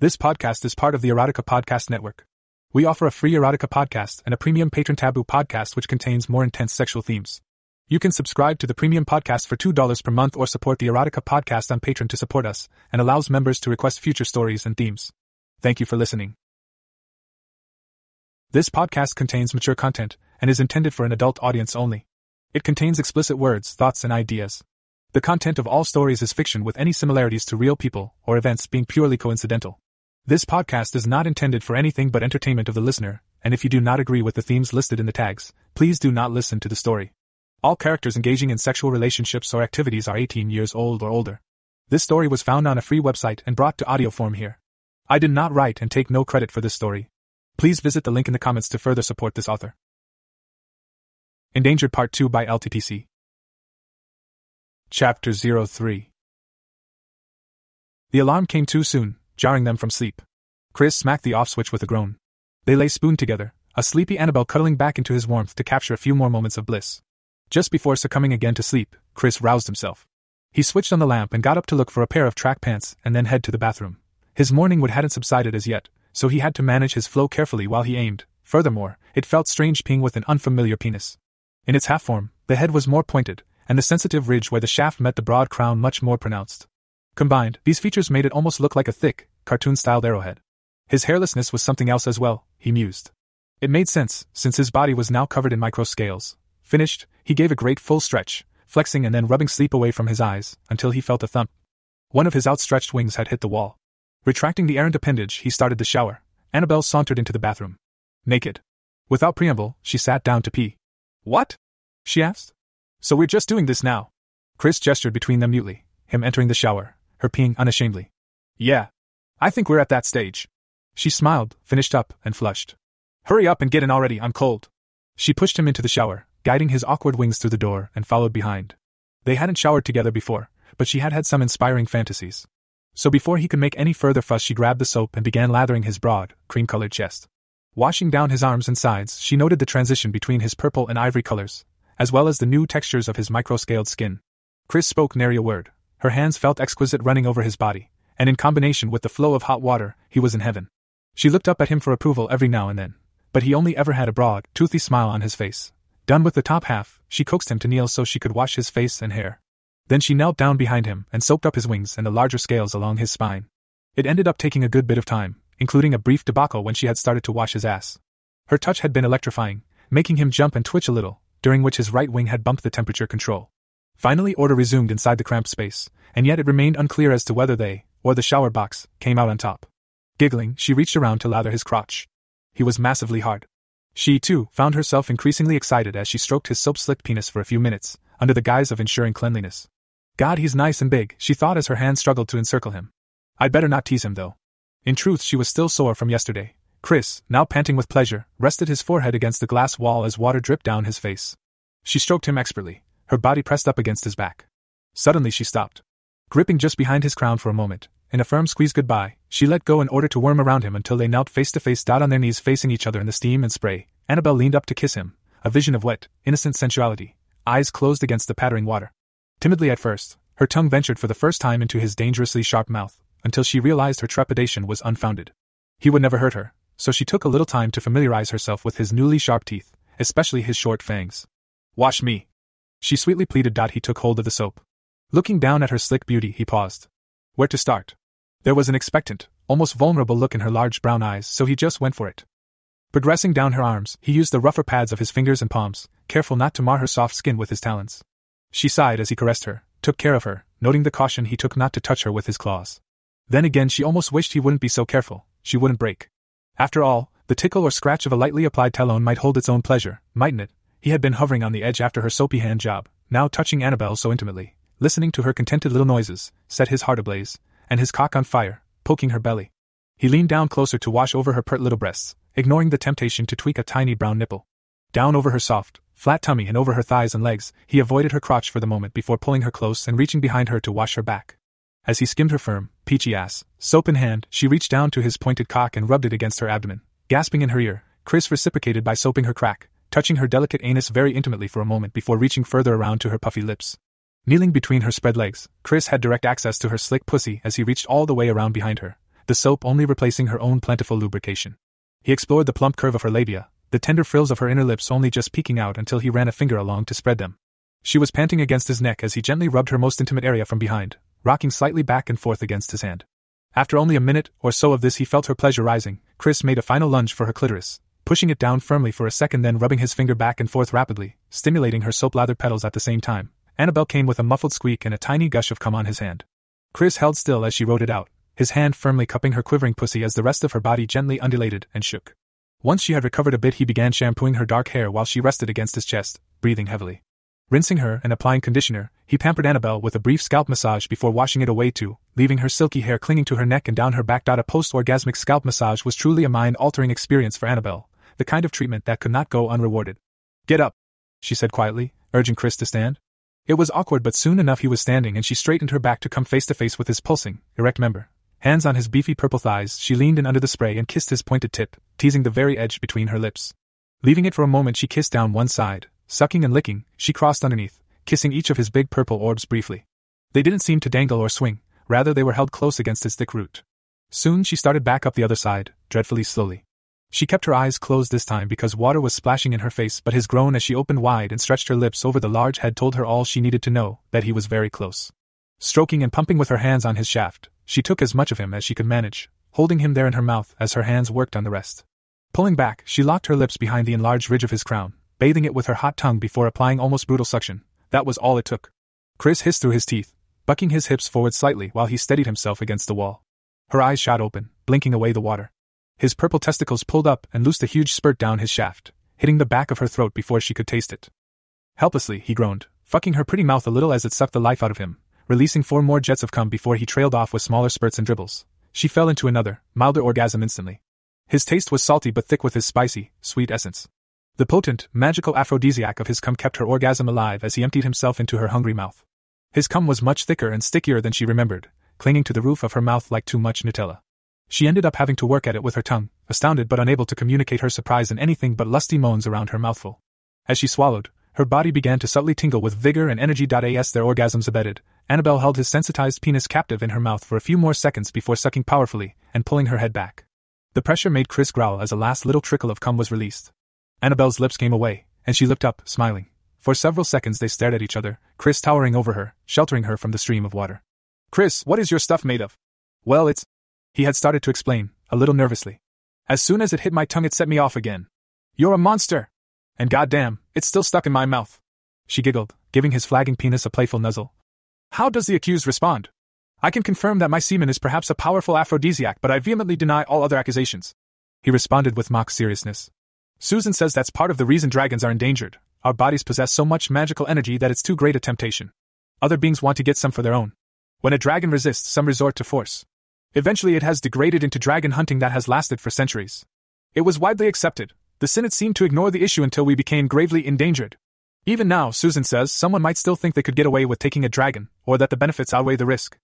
This podcast is part of the Erotica Podcast Network. We offer a free Erotica podcast and a premium patron taboo podcast which contains more intense sexual themes. You can subscribe to the premium podcast for $2 per month or support the Erotica podcast on Patreon to support us and allows members to request future stories and themes. Thank you for listening. This podcast contains mature content and is intended for an adult audience only. It contains explicit words, thoughts, and ideas. The content of all stories is fiction with any similarities to real people or events being purely coincidental. This podcast is not intended for anything but entertainment of the listener, and if you do not agree with the themes listed in the tags, please do not listen to the story. All characters engaging in sexual relationships or activities are 18 years old or older. This story was found on a free website and brought to audio form here. I did not write and take no credit for this story. Please visit the link in the comments to further support this author. Endangered Part 2 by LTPC. Chapter 03 The alarm came too soon, jarring them from sleep. Chris smacked the off switch with a groan. They lay spooned together, a sleepy Annabelle cuddling back into his warmth to capture a few more moments of bliss. Just before succumbing again to sleep, Chris roused himself. He switched on the lamp and got up to look for a pair of track pants and then head to the bathroom. His morning wood hadn't subsided as yet, so he had to manage his flow carefully while he aimed. Furthermore, it felt strange peeing with an unfamiliar penis. In its half form, the head was more pointed, and the sensitive ridge where the shaft met the broad crown much more pronounced. Combined, these features made it almost look like a thick, cartoon styled arrowhead. His hairlessness was something else as well, he mused. It made sense, since his body was now covered in micro scales. Finished, he gave a great full stretch, flexing and then rubbing sleep away from his eyes, until he felt a thump. One of his outstretched wings had hit the wall. Retracting the errant appendage, he started the shower. Annabelle sauntered into the bathroom. Naked. Without preamble, she sat down to pee. What? she asked. So we're just doing this now. Chris gestured between them mutely, him entering the shower, her peeing unashamedly. Yeah. I think we're at that stage. She smiled, finished up, and flushed. Hurry up and get in already, I'm cold. She pushed him into the shower, guiding his awkward wings through the door, and followed behind. They hadn't showered together before, but she had had some inspiring fantasies. So before he could make any further fuss, she grabbed the soap and began lathering his broad, cream colored chest. Washing down his arms and sides, she noted the transition between his purple and ivory colors, as well as the new textures of his microscaled skin. Chris spoke nary a word. Her hands felt exquisite running over his body, and in combination with the flow of hot water, he was in heaven. She looked up at him for approval every now and then, but he only ever had a broad, toothy smile on his face. Done with the top half, she coaxed him to kneel so she could wash his face and hair. Then she knelt down behind him and soaped up his wings and the larger scales along his spine. It ended up taking a good bit of time, including a brief debacle when she had started to wash his ass. Her touch had been electrifying, making him jump and twitch a little, during which his right wing had bumped the temperature control. Finally, order resumed inside the cramped space, and yet it remained unclear as to whether they, or the shower box, came out on top. Giggling, she reached around to lather his crotch. He was massively hard. She, too, found herself increasingly excited as she stroked his soap slicked penis for a few minutes, under the guise of ensuring cleanliness. God, he's nice and big, she thought as her hand struggled to encircle him. I'd better not tease him, though. In truth, she was still sore from yesterday. Chris, now panting with pleasure, rested his forehead against the glass wall as water dripped down his face. She stroked him expertly, her body pressed up against his back. Suddenly she stopped. Gripping just behind his crown for a moment, in a firm squeeze goodbye, she let go in order to worm around him until they knelt face to face, dot on their knees facing each other in the steam and spray. Annabelle leaned up to kiss him, a vision of wet, innocent sensuality, eyes closed against the pattering water. Timidly at first, her tongue ventured for the first time into his dangerously sharp mouth, until she realized her trepidation was unfounded. He would never hurt her, so she took a little time to familiarize herself with his newly sharp teeth, especially his short fangs. Wash me. She sweetly pleaded. Dot He took hold of the soap. Looking down at her slick beauty, he paused. Where to start? There was an expectant, almost vulnerable look in her large brown eyes, so he just went for it. Progressing down her arms, he used the rougher pads of his fingers and palms, careful not to mar her soft skin with his talons. She sighed as he caressed her, took care of her, noting the caution he took not to touch her with his claws. Then again, she almost wished he wouldn't be so careful, she wouldn't break. After all, the tickle or scratch of a lightly applied talon might hold its own pleasure, mightn't it? He had been hovering on the edge after her soapy hand job, now touching Annabelle so intimately, listening to her contented little noises, set his heart ablaze, and his cock on fire, poking her belly. He leaned down closer to wash over her pert little breasts, ignoring the temptation to tweak a tiny brown nipple. Down over her soft, flat tummy and over her thighs and legs, he avoided her crotch for the moment before pulling her close and reaching behind her to wash her back. As he skimmed her firm, peachy ass, soap in hand, she reached down to his pointed cock and rubbed it against her abdomen. Gasping in her ear, Chris reciprocated by soaping her crack, touching her delicate anus very intimately for a moment before reaching further around to her puffy lips. Kneeling between her spread legs, Chris had direct access to her slick pussy as he reached all the way around behind her, the soap only replacing her own plentiful lubrication. He explored the plump curve of her labia, the tender frills of her inner lips only just peeking out until he ran a finger along to spread them. She was panting against his neck as he gently rubbed her most intimate area from behind, rocking slightly back and forth against his hand. After only a minute or so of this, he felt her pleasure rising. Chris made a final lunge for her clitoris, pushing it down firmly for a second, then rubbing his finger back and forth rapidly, stimulating her soap lather petals at the same time. Annabelle came with a muffled squeak and a tiny gush of cum on his hand. Chris held still as she wrote it out, his hand firmly cupping her quivering pussy as the rest of her body gently undulated and shook. Once she had recovered a bit, he began shampooing her dark hair while she rested against his chest, breathing heavily. Rinsing her and applying conditioner, he pampered Annabelle with a brief scalp massage before washing it away too, leaving her silky hair clinging to her neck and down her back. A post orgasmic scalp massage was truly a mind altering experience for Annabelle, the kind of treatment that could not go unrewarded. Get up, she said quietly, urging Chris to stand. It was awkward, but soon enough he was standing and she straightened her back to come face to face with his pulsing, erect member. Hands on his beefy purple thighs, she leaned in under the spray and kissed his pointed tip, teasing the very edge between her lips. Leaving it for a moment, she kissed down one side, sucking and licking, she crossed underneath, kissing each of his big purple orbs briefly. They didn't seem to dangle or swing, rather, they were held close against his thick root. Soon she started back up the other side, dreadfully slowly. She kept her eyes closed this time because water was splashing in her face, but his groan as she opened wide and stretched her lips over the large head told her all she needed to know that he was very close. Stroking and pumping with her hands on his shaft, she took as much of him as she could manage, holding him there in her mouth as her hands worked on the rest. Pulling back, she locked her lips behind the enlarged ridge of his crown, bathing it with her hot tongue before applying almost brutal suction. That was all it took. Chris hissed through his teeth, bucking his hips forward slightly while he steadied himself against the wall. Her eyes shot open, blinking away the water. His purple testicles pulled up and loosed a huge spurt down his shaft, hitting the back of her throat before she could taste it. Helplessly, he groaned, fucking her pretty mouth a little as it sucked the life out of him, releasing four more jets of cum before he trailed off with smaller spurts and dribbles. She fell into another, milder orgasm instantly. His taste was salty but thick with his spicy, sweet essence. The potent, magical aphrodisiac of his cum kept her orgasm alive as he emptied himself into her hungry mouth. His cum was much thicker and stickier than she remembered, clinging to the roof of her mouth like too much Nutella. She ended up having to work at it with her tongue, astounded but unable to communicate her surprise in anything but lusty moans around her mouthful. As she swallowed, her body began to subtly tingle with vigor and energy. As their orgasms abated, Annabelle held his sensitized penis captive in her mouth for a few more seconds before sucking powerfully and pulling her head back. The pressure made Chris growl as a last little trickle of cum was released. Annabelle's lips came away, and she looked up, smiling. For several seconds they stared at each other, Chris towering over her, sheltering her from the stream of water. Chris, what is your stuff made of? Well, it's. He had started to explain, a little nervously. As soon as it hit my tongue, it set me off again. You're a monster! And goddamn, it's still stuck in my mouth. She giggled, giving his flagging penis a playful nuzzle, how does the accused respond? I can confirm that my semen is perhaps a powerful aphrodisiac, but I vehemently deny all other accusations. He responded with mock seriousness. Susan says that's part of the reason dragons are endangered. Our bodies possess so much magical energy that it's too great a temptation. Other beings want to get some for their own. When a dragon resists, some resort to force. Eventually, it has degraded into dragon hunting that has lasted for centuries. It was widely accepted. The Senate seemed to ignore the issue until we became gravely endangered. Even now, Susan says someone might still think they could get away with taking a dragon, or that the benefits outweigh the risk.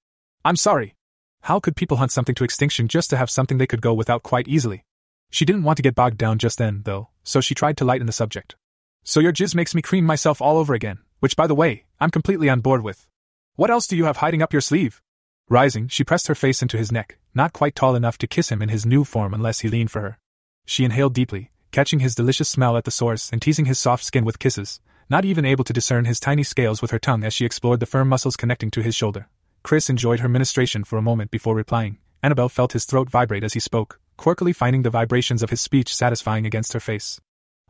I'm sorry. How could people hunt something to extinction just to have something they could go without quite easily? She didn't want to get bogged down just then, though, so she tried to lighten the subject. So your jizz makes me cream myself all over again, which, by the way, I'm completely on board with. What else do you have hiding up your sleeve? Rising, she pressed her face into his neck, not quite tall enough to kiss him in his new form unless he leaned for her. She inhaled deeply, catching his delicious smell at the source and teasing his soft skin with kisses, not even able to discern his tiny scales with her tongue as she explored the firm muscles connecting to his shoulder. Chris enjoyed her ministration for a moment before replying. Annabelle felt his throat vibrate as he spoke, quirkily finding the vibrations of his speech satisfying against her face.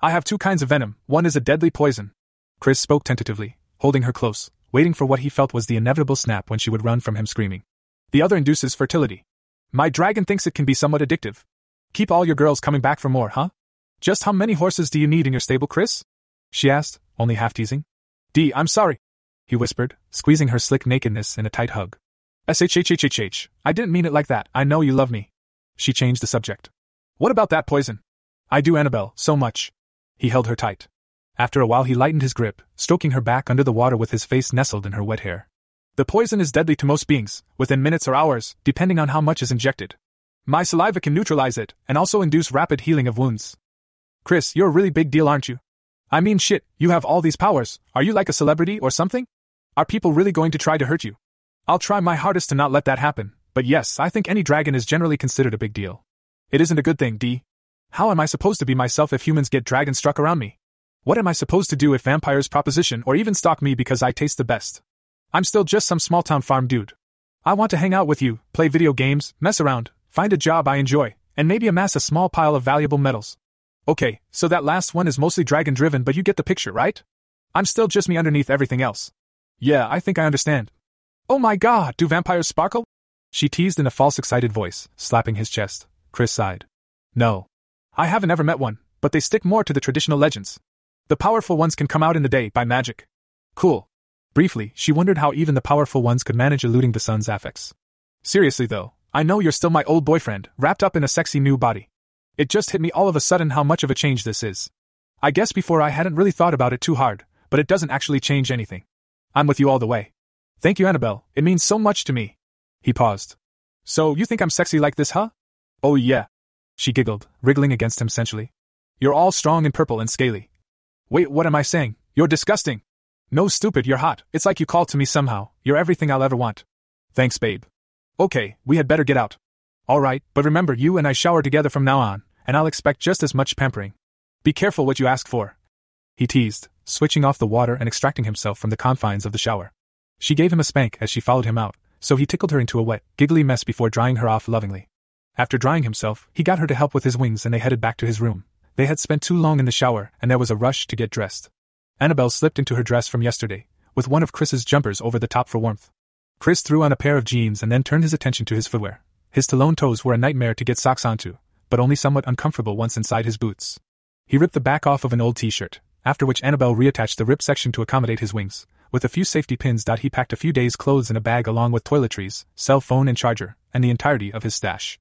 I have two kinds of venom, one is a deadly poison. Chris spoke tentatively, holding her close, waiting for what he felt was the inevitable snap when she would run from him screaming. The other induces fertility. My dragon thinks it can be somewhat addictive. Keep all your girls coming back for more, huh? Just how many horses do you need in your stable, Chris? She asked, only half teasing. D, I'm sorry, he whispered, squeezing her slick nakedness in a tight hug. SHHHHH, I didn't mean it like that, I know you love me. She changed the subject. What about that poison? I do, Annabelle, so much. He held her tight. After a while, he lightened his grip, stroking her back under the water with his face nestled in her wet hair. The poison is deadly to most beings, within minutes or hours, depending on how much is injected. My saliva can neutralize it, and also induce rapid healing of wounds. Chris, you're a really big deal, aren't you? I mean, shit, you have all these powers. Are you like a celebrity or something? Are people really going to try to hurt you? I'll try my hardest to not let that happen, But yes, I think any dragon is generally considered a big deal. It isn't a good thing, D. How am I supposed to be myself if humans get dragon struck around me? What am I supposed to do if vampires proposition or even stalk me because I taste the best? I'm still just some small town farm dude. I want to hang out with you, play video games, mess around, find a job I enjoy, and maybe amass a small pile of valuable metals. Okay, so that last one is mostly dragon driven, but you get the picture, right? I'm still just me underneath everything else. Yeah, I think I understand. Oh my god, do vampires sparkle? She teased in a false excited voice, slapping his chest. Chris sighed. No. I haven't ever met one, but they stick more to the traditional legends. The powerful ones can come out in the day by magic. Cool. Briefly, she wondered how even the powerful ones could manage eluding the sun's affects. Seriously though, I know you're still my old boyfriend, wrapped up in a sexy new body. It just hit me all of a sudden how much of a change this is. I guess before I hadn't really thought about it too hard, but it doesn't actually change anything. I'm with you all the way. Thank you, Annabelle, it means so much to me. He paused. So, you think I'm sexy like this, huh? Oh, yeah. She giggled, wriggling against him sensually. You're all strong and purple and scaly, Wait, what am I saying? You're disgusting. No, stupid, you're hot. It's like you called to me somehow. You're everything I'll ever want. Thanks, babe. Okay, we had better get out. Alright, but remember, you and I shower together from now on, and I'll expect just as much pampering. Be careful what you ask for. He teased, switching off the water and extracting himself from the confines of the shower. She gave him a spank as she followed him out, so he tickled her into a wet, giggly mess before drying her off lovingly. After drying himself, he got her to help with his wings and they headed back to his room, they had spent too long in the shower, and there was a rush to get dressed. Annabelle slipped into her dress from yesterday, with one of Chris's jumpers over the top for warmth. Chris threw on a pair of jeans and then turned his attention to his footwear. His talon toes were a nightmare to get socks onto, but only somewhat uncomfortable once inside his boots. He ripped the back off of an old t shirt, after which Annabelle reattached the rip section to accommodate his wings. With a few safety pins, he packed a few days' clothes in a bag along with toiletries, cell phone and charger, and the entirety of his stash.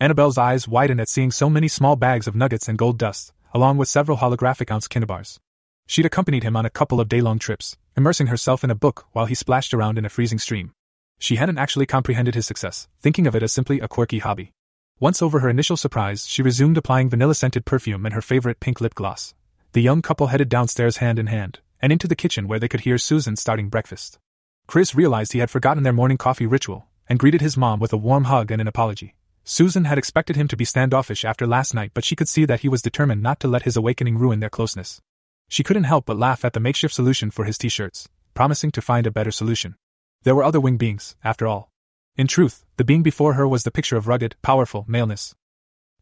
Annabelle's eyes widened at seeing so many small bags of nuggets and gold dust, along with several holographic ounce Kinebars. She'd accompanied him on a couple of day long trips, immersing herself in a book while he splashed around in a freezing stream. She hadn't actually comprehended his success, thinking of it as simply a quirky hobby. Once over her initial surprise, she resumed applying vanilla scented perfume and her favorite pink lip gloss. The young couple headed downstairs hand in hand, and into the kitchen where they could hear Susan starting breakfast. Chris realized he had forgotten their morning coffee ritual, and greeted his mom with a warm hug and an apology. Susan had expected him to be standoffish after last night, but she could see that he was determined not to let his awakening ruin their closeness. She couldn't help but laugh at the makeshift solution for his t shirts, promising to find a better solution. There were other winged beings, after all. In truth, the being before her was the picture of rugged, powerful maleness.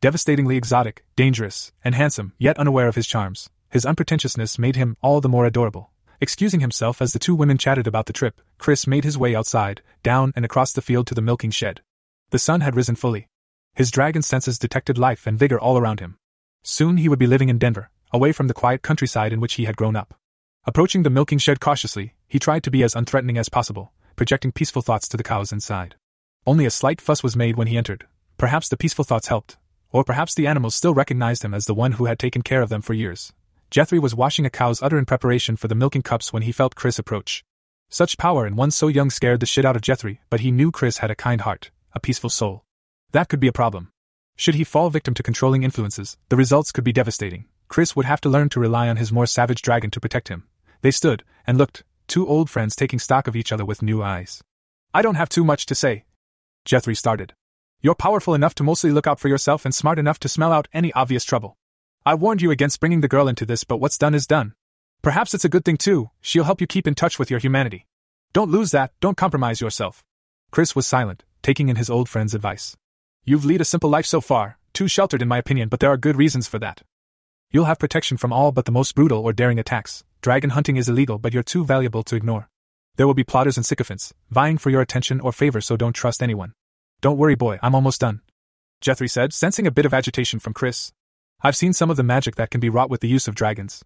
Devastatingly exotic, dangerous, and handsome, yet unaware of his charms, his unpretentiousness made him all the more adorable. Excusing himself as the two women chatted about the trip, Chris made his way outside, down and across the field to the milking shed. The sun had risen fully, his dragon senses detected life and vigor all around him. Soon he would be living in Denver, away from the quiet countryside in which he had grown up. Approaching the milking shed cautiously, he tried to be as unthreatening as possible, projecting peaceful thoughts to the cows inside. Only a slight fuss was made when he entered. Perhaps the peaceful thoughts helped, or perhaps the animals still recognized him as the one who had taken care of them for years. Jethry was washing a cow's udder in preparation for the milking cups when he felt Chris approach. Such power in one so young scared the shit out of Jethry, but he knew Chris had a kind heart, a peaceful soul. That could be a problem. Should he fall victim to controlling influences, the results could be devastating. Chris would have to learn to rely on his more savage dragon to protect him. They stood and looked, two old friends taking stock of each other with new eyes. I don't have too much to say. Jethry started. You're powerful enough to mostly look out for yourself and smart enough to smell out any obvious trouble. I warned you against bringing the girl into this, but what's done is done. Perhaps it's a good thing too, she'll help you keep in touch with your humanity. Don't lose that, don't compromise yourself. Chris was silent, taking in his old friend's advice. You've led a simple life so far, too sheltered in my opinion, but there are good reasons for that. You'll have protection from all but the most brutal or daring attacks. Dragon hunting is illegal, but you're too valuable to ignore. There will be plotters and sycophants, vying for your attention or favor, so don't trust anyone. Don't worry, boy, I'm almost done. Jethry said, sensing a bit of agitation from Chris. I've seen some of the magic that can be wrought with the use of dragons.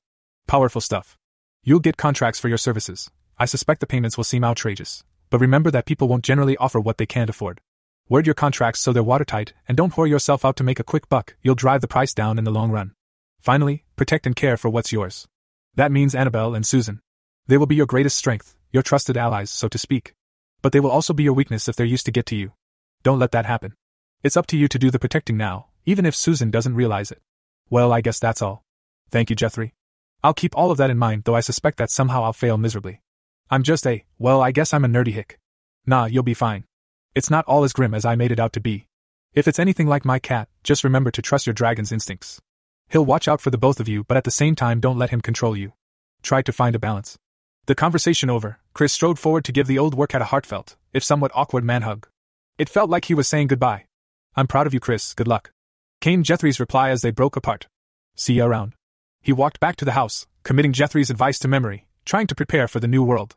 Powerful stuff. You'll get contracts for your services. I suspect the payments will seem outrageous, but remember that people won't generally offer what they can't afford. Word your contracts so they're watertight, and don't whore yourself out to make a quick buck, you'll drive the price down in the long run. Finally, protect and care for what's yours. That means Annabelle and Susan. They will be your greatest strength, your trusted allies, so to speak. But they will also be your weakness if they're used to get to you. Don't let that happen. It's up to you to do the protecting now, even if Susan doesn't realize it. Well, I guess that's all. Thank you, Jethry. I'll keep all of that in mind, though I suspect that somehow I'll fail miserably. I'm just a, well, I guess I'm a nerdy hick. Nah, you'll be fine. It's not all as grim as I made it out to be. If it's anything like my cat, just remember to trust your dragon's instincts. He'll watch out for the both of you, but at the same time, don't let him control you. Try to find a balance. The conversation over, Chris strode forward to give the old workcat a heartfelt, if somewhat awkward man hug. It felt like he was saying goodbye. I'm proud of you, Chris, good luck. Came Jethry's reply as they broke apart. See you around. He walked back to the house, committing Jethry's advice to memory, trying to prepare for the new world.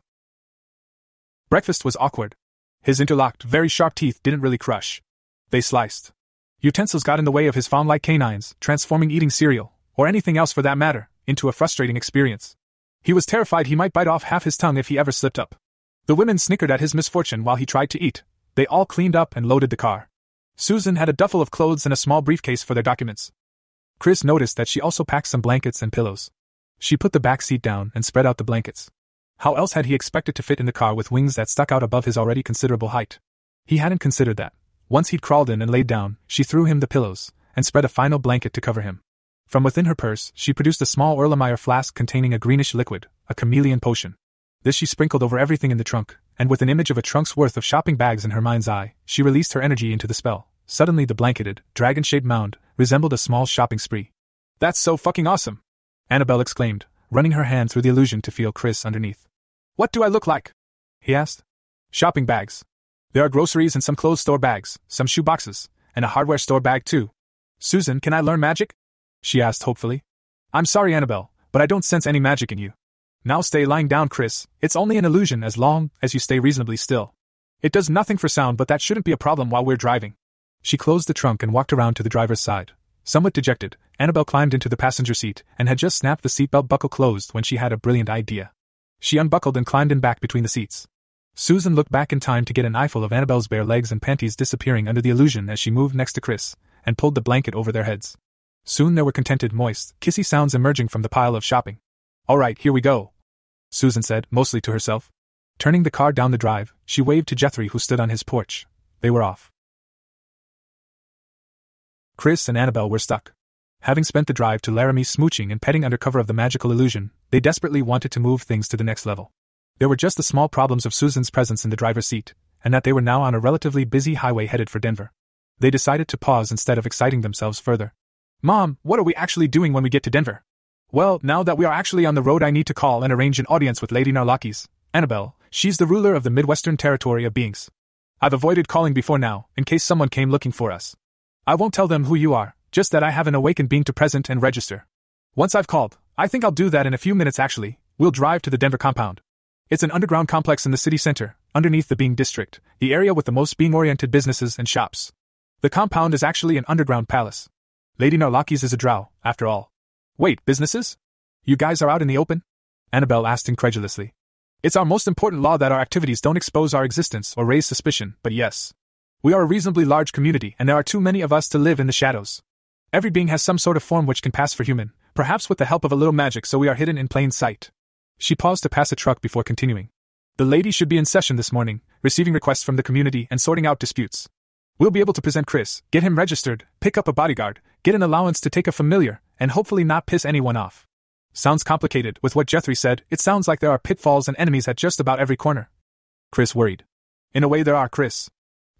Breakfast was awkward. His interlocked, very sharp teeth didn't really crush. They sliced. Utensils got in the way of his fawn like canines, transforming eating cereal, or anything else for that matter, into a frustrating experience. He was terrified he might bite off half his tongue if he ever slipped up. The women snickered at his misfortune while he tried to eat. They all cleaned up and loaded the car. Susan had a duffel of clothes and a small briefcase for their documents. Chris noticed that she also packed some blankets and pillows. She put the back seat down and spread out the blankets. How else had he expected to fit in the car with wings that stuck out above his already considerable height? He hadn't considered that. Once he'd crawled in and laid down, she threw him the pillows and spread a final blanket to cover him. From within her purse, she produced a small Erlenmeyer flask containing a greenish liquid, a chameleon potion. This she sprinkled over everything in the trunk, and with an image of a trunk's worth of shopping bags in her mind's eye, she released her energy into the spell. Suddenly, the blanketed, dragon shaped mound resembled a small shopping spree. That's so fucking awesome! Annabelle exclaimed, running her hand through the illusion to feel Chris underneath. What do I look like? he asked. Shopping bags. There are groceries and some clothes store bags, some shoe boxes, and a hardware store bag too. Susan, can I learn magic? she asked hopefully. I'm sorry, Annabelle, but I don't sense any magic in you. Now stay lying down, Chris. It's only an illusion as long as you stay reasonably still. It does nothing for sound, but that shouldn't be a problem while we're driving. She closed the trunk and walked around to the driver's side. Somewhat dejected, Annabelle climbed into the passenger seat and had just snapped the seatbelt buckle closed when she had a brilliant idea. She unbuckled and climbed in back between the seats. Susan looked back in time to get an eyeful of Annabelle's bare legs and panties disappearing under the illusion as she moved next to Chris and pulled the blanket over their heads. Soon there were contented, moist, kissy sounds emerging from the pile of shopping. All right, here we go, Susan said, mostly to herself. Turning the car down the drive, she waved to Jethry, who stood on his porch. They were off. Chris and Annabelle were stuck. Having spent the drive to Laramie smooching and petting under cover of the magical illusion, they desperately wanted to move things to the next level. There were just the small problems of Susan's presence in the driver's seat, and that they were now on a relatively busy highway headed for Denver. They decided to pause instead of exciting themselves further. Mom, what are we actually doing when we get to Denver? Well, now that we are actually on the road, I need to call and arrange an audience with Lady Narlakis, Annabelle. She's the ruler of the Midwestern Territory of Beings. I've avoided calling before now, in case someone came looking for us. I won't tell them who you are, just that I have an awakened being to present and register. Once I've called, I think I'll do that in a few minutes actually. We'll drive to the Denver compound. It's an underground complex in the city center, underneath the Being District, the area with the most being oriented businesses and shops. The compound is actually an underground palace. Lady Narlakis is a drow, after all. Wait, businesses? You guys are out in the open? Annabelle asked incredulously. It's our most important law that our activities don't expose our existence or raise suspicion, but yes. We are a reasonably large community, and there are too many of us to live in the shadows. Every being has some sort of form which can pass for human, perhaps with the help of a little magic so we are hidden in plain sight. She paused to pass a truck before continuing. The lady should be in session this morning, receiving requests from the community and sorting out disputes. We'll be able to present Chris, get him registered, pick up a bodyguard, get an allowance to take a familiar, and hopefully not piss anyone off. Sounds complicated, with what Jethry said, it sounds like there are pitfalls and enemies at just about every corner. Chris worried. In a way, there are, Chris.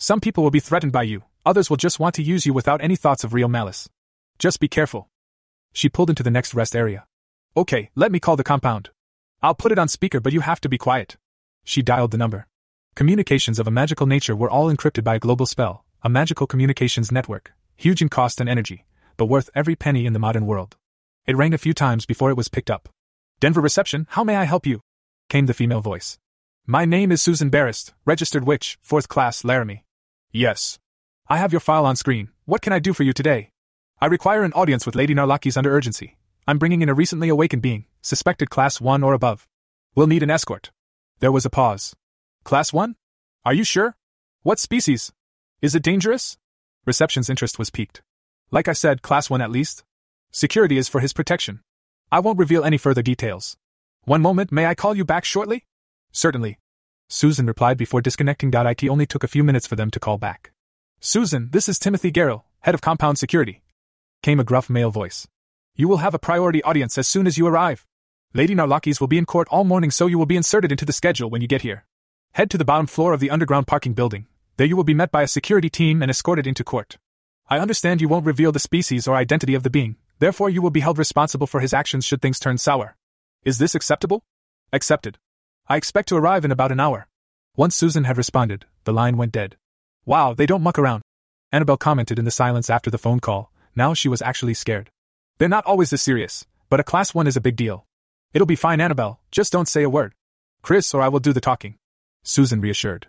Some people will be threatened by you, others will just want to use you without any thoughts of real malice. Just be careful. She pulled into the next rest area. Okay, let me call the compound. I'll put it on speaker, but you have to be quiet. She dialed the number. Communications of a magical nature were all encrypted by a global spell, a magical communications network, huge in cost and energy, but worth every penny in the modern world. It rang a few times before it was picked up. Denver reception, how may I help you? came the female voice. My name is Susan Barrist, registered witch, fourth class, Laramie. Yes. I have your file on screen. What can I do for you today? I require an audience with Lady Narlakis under urgency. I'm bringing in a recently awakened being, suspected class 1 or above. We'll need an escort. There was a pause. Class 1? Are you sure? What species? Is it dangerous? Reception's interest was piqued. Like I said, Class 1 at least. Security is for his protection. I won't reveal any further details. One moment, may I call you back shortly? Certainly. Susan replied before disconnecting. It only took a few minutes for them to call back. Susan, this is Timothy Garrell, head of compound security. Came a gruff male voice. You will have a priority audience as soon as you arrive. Lady Narlakis will be in court all morning, so you will be inserted into the schedule when you get here. Head to the bottom floor of the underground parking building. There you will be met by a security team and escorted into court. I understand you won't reveal the species or identity of the being, therefore, you will be held responsible for his actions should things turn sour. Is this acceptable? Accepted. I expect to arrive in about an hour. Once Susan had responded, the line went dead. Wow, they don't muck around. Annabelle commented in the silence after the phone call. Now she was actually scared. They're not always this serious, but a class 1 is a big deal. It'll be fine, Annabelle, just don't say a word. Chris, or I will do the talking. Susan reassured.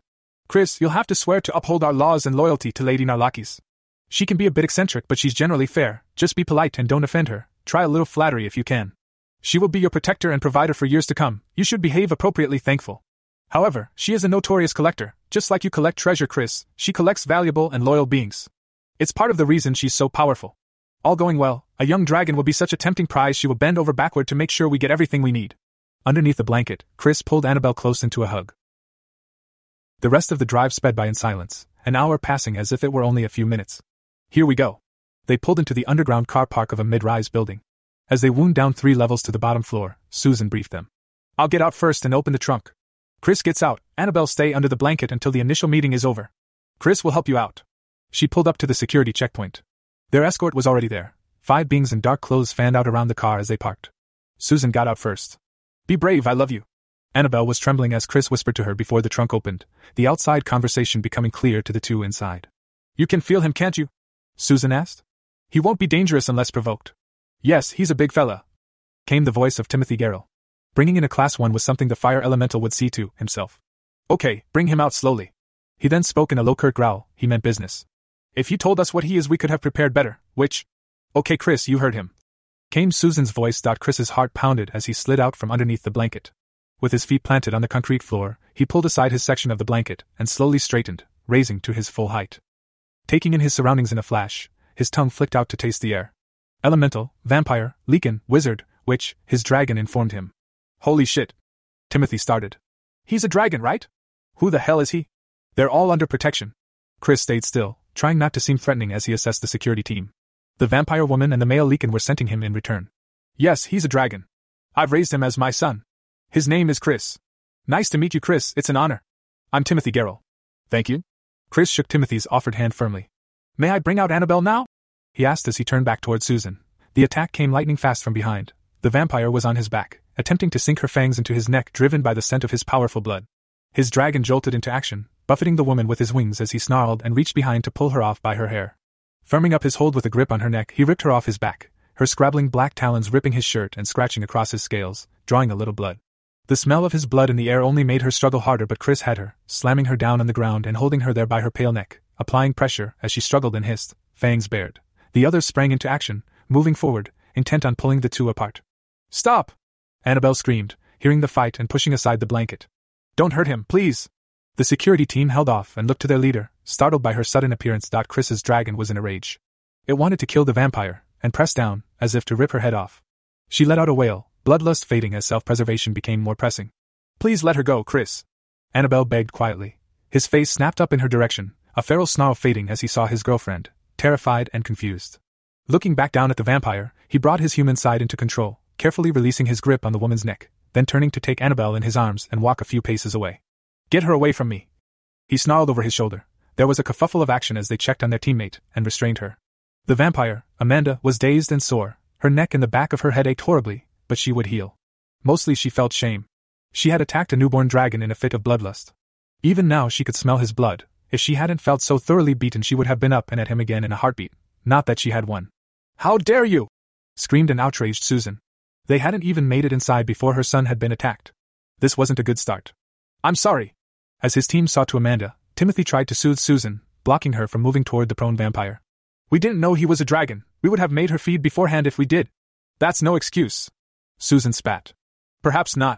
Chris, you'll have to swear to uphold our laws and loyalty to Lady Narlakis. She can be a bit eccentric, but she's generally fair. Just be polite and don't offend her. Try a little flattery if you can. She will be your protector and provider for years to come. You should behave appropriately thankful. However, she is a notorious collector. Just like you collect treasure, Chris, she collects valuable and loyal beings. It's part of the reason she's so powerful. All going well, a young dragon will be such a tempting prize she will bend over backward to make sure we get everything we need. Underneath the blanket, Chris pulled Annabelle close into a hug. The rest of the drive sped by in silence, an hour passing as if it were only a few minutes. Here we go. They pulled into the underground car park of a mid rise building. As they wound down three levels to the bottom floor, Susan briefed them. I'll get out first and open the trunk. Chris gets out, Annabelle stay under the blanket until the initial meeting is over. Chris will help you out. She pulled up to the security checkpoint. Their escort was already there. Five beings in dark clothes fanned out around the car as they parked. Susan got out first. Be brave, I love you. Annabelle was trembling as Chris whispered to her before the trunk opened, the outside conversation becoming clear to the two inside. You can feel him, can't you? Susan asked. He won't be dangerous unless provoked. Yes, he's a big fella. Came the voice of Timothy Garrell. Bringing in a class 1 was something the fire elemental would see to himself. Okay, bring him out slowly. He then spoke in a low curt growl, he meant business. If he told us what he is, we could have prepared better, which. Okay, Chris, you heard him. Came Susan's voice. Chris's heart pounded as he slid out from underneath the blanket. With his feet planted on the concrete floor, he pulled aside his section of the blanket and slowly straightened, raising to his full height. Taking in his surroundings in a flash, his tongue flicked out to taste the air. Elemental, vampire, Leekan, wizard, witch, his dragon informed him. Holy shit. Timothy started. He's a dragon, right? Who the hell is he? They're all under protection. Chris stayed still, trying not to seem threatening as he assessed the security team. The vampire woman and the male Leekan were sending him in return. Yes, he's a dragon. I've raised him as my son. His name is Chris. Nice to meet you, Chris, it's an honor. I'm Timothy Garrell. Thank you. Chris shook Timothy's offered hand firmly. May I bring out Annabelle now? He asked as he turned back toward Susan. The attack came lightning fast from behind. The vampire was on his back, attempting to sink her fangs into his neck, driven by the scent of his powerful blood. His dragon jolted into action, buffeting the woman with his wings as he snarled and reached behind to pull her off by her hair. Firming up his hold with a grip on her neck, he ripped her off his back, her scrabbling black talons ripping his shirt and scratching across his scales, drawing a little blood. The smell of his blood in the air only made her struggle harder, but Chris had her, slamming her down on the ground and holding her there by her pale neck, applying pressure as she struggled and hissed, fangs bared. The others sprang into action, moving forward, intent on pulling the two apart. Stop! Annabelle screamed, hearing the fight and pushing aside the blanket. Don't hurt him, please! The security team held off and looked to their leader, startled by her sudden appearance. Chris's dragon was in a rage. It wanted to kill the vampire, and pressed down, as if to rip her head off. She let out a wail, bloodlust fading as self preservation became more pressing. Please let her go, Chris. Annabelle begged quietly. His face snapped up in her direction, a feral snarl fading as he saw his girlfriend, terrified and confused. Looking back down at the vampire, he brought his human side into control, carefully releasing his grip on the woman's neck, then turning to take Annabelle in his arms and walk a few paces away. Get her away from me. He snarled over his shoulder. There was a kerfuffle of action as they checked on their teammate and restrained her. The vampire, Amanda, was dazed and sore. Her neck and the back of her head ached horribly, but she would heal. Mostly she felt shame. She had attacked a newborn dragon in a fit of bloodlust. Even now she could smell his blood. If she hadn't felt so thoroughly beaten, she would have been up and at him again in a heartbeat. Not that she had won. How dare you! screamed an outraged Susan. They hadn't even made it inside before her son had been attacked. This wasn't a good start. I'm sorry. As his team saw to Amanda, Timothy tried to soothe Susan, blocking her from moving toward the prone vampire. We didn't know he was a dragon. We would have made her feed beforehand if we did. That's no excuse. Susan spat. Perhaps not,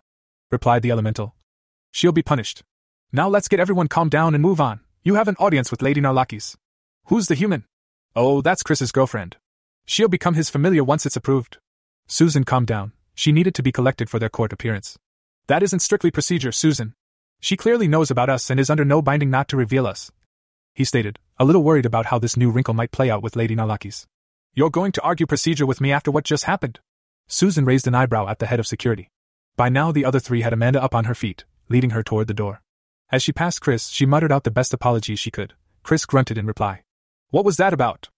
replied the elemental. She'll be punished. Now let's get everyone calmed down and move on. You have an audience with Lady Narlakis. Who's the human? Oh, that's Chris's girlfriend. She'll become his familiar once it's approved. Susan calmed down. She needed to be collected for their court appearance. That isn't strictly procedure, Susan. She clearly knows about us and is under no binding not to reveal us. He stated, a little worried about how this new wrinkle might play out with Lady Narlakis. You're going to argue procedure with me after what just happened? Susan raised an eyebrow at the head of security. By now, the other three had Amanda up on her feet, leading her toward the door. As she passed Chris, she muttered out the best apology she could. Chris grunted in reply. What was that about?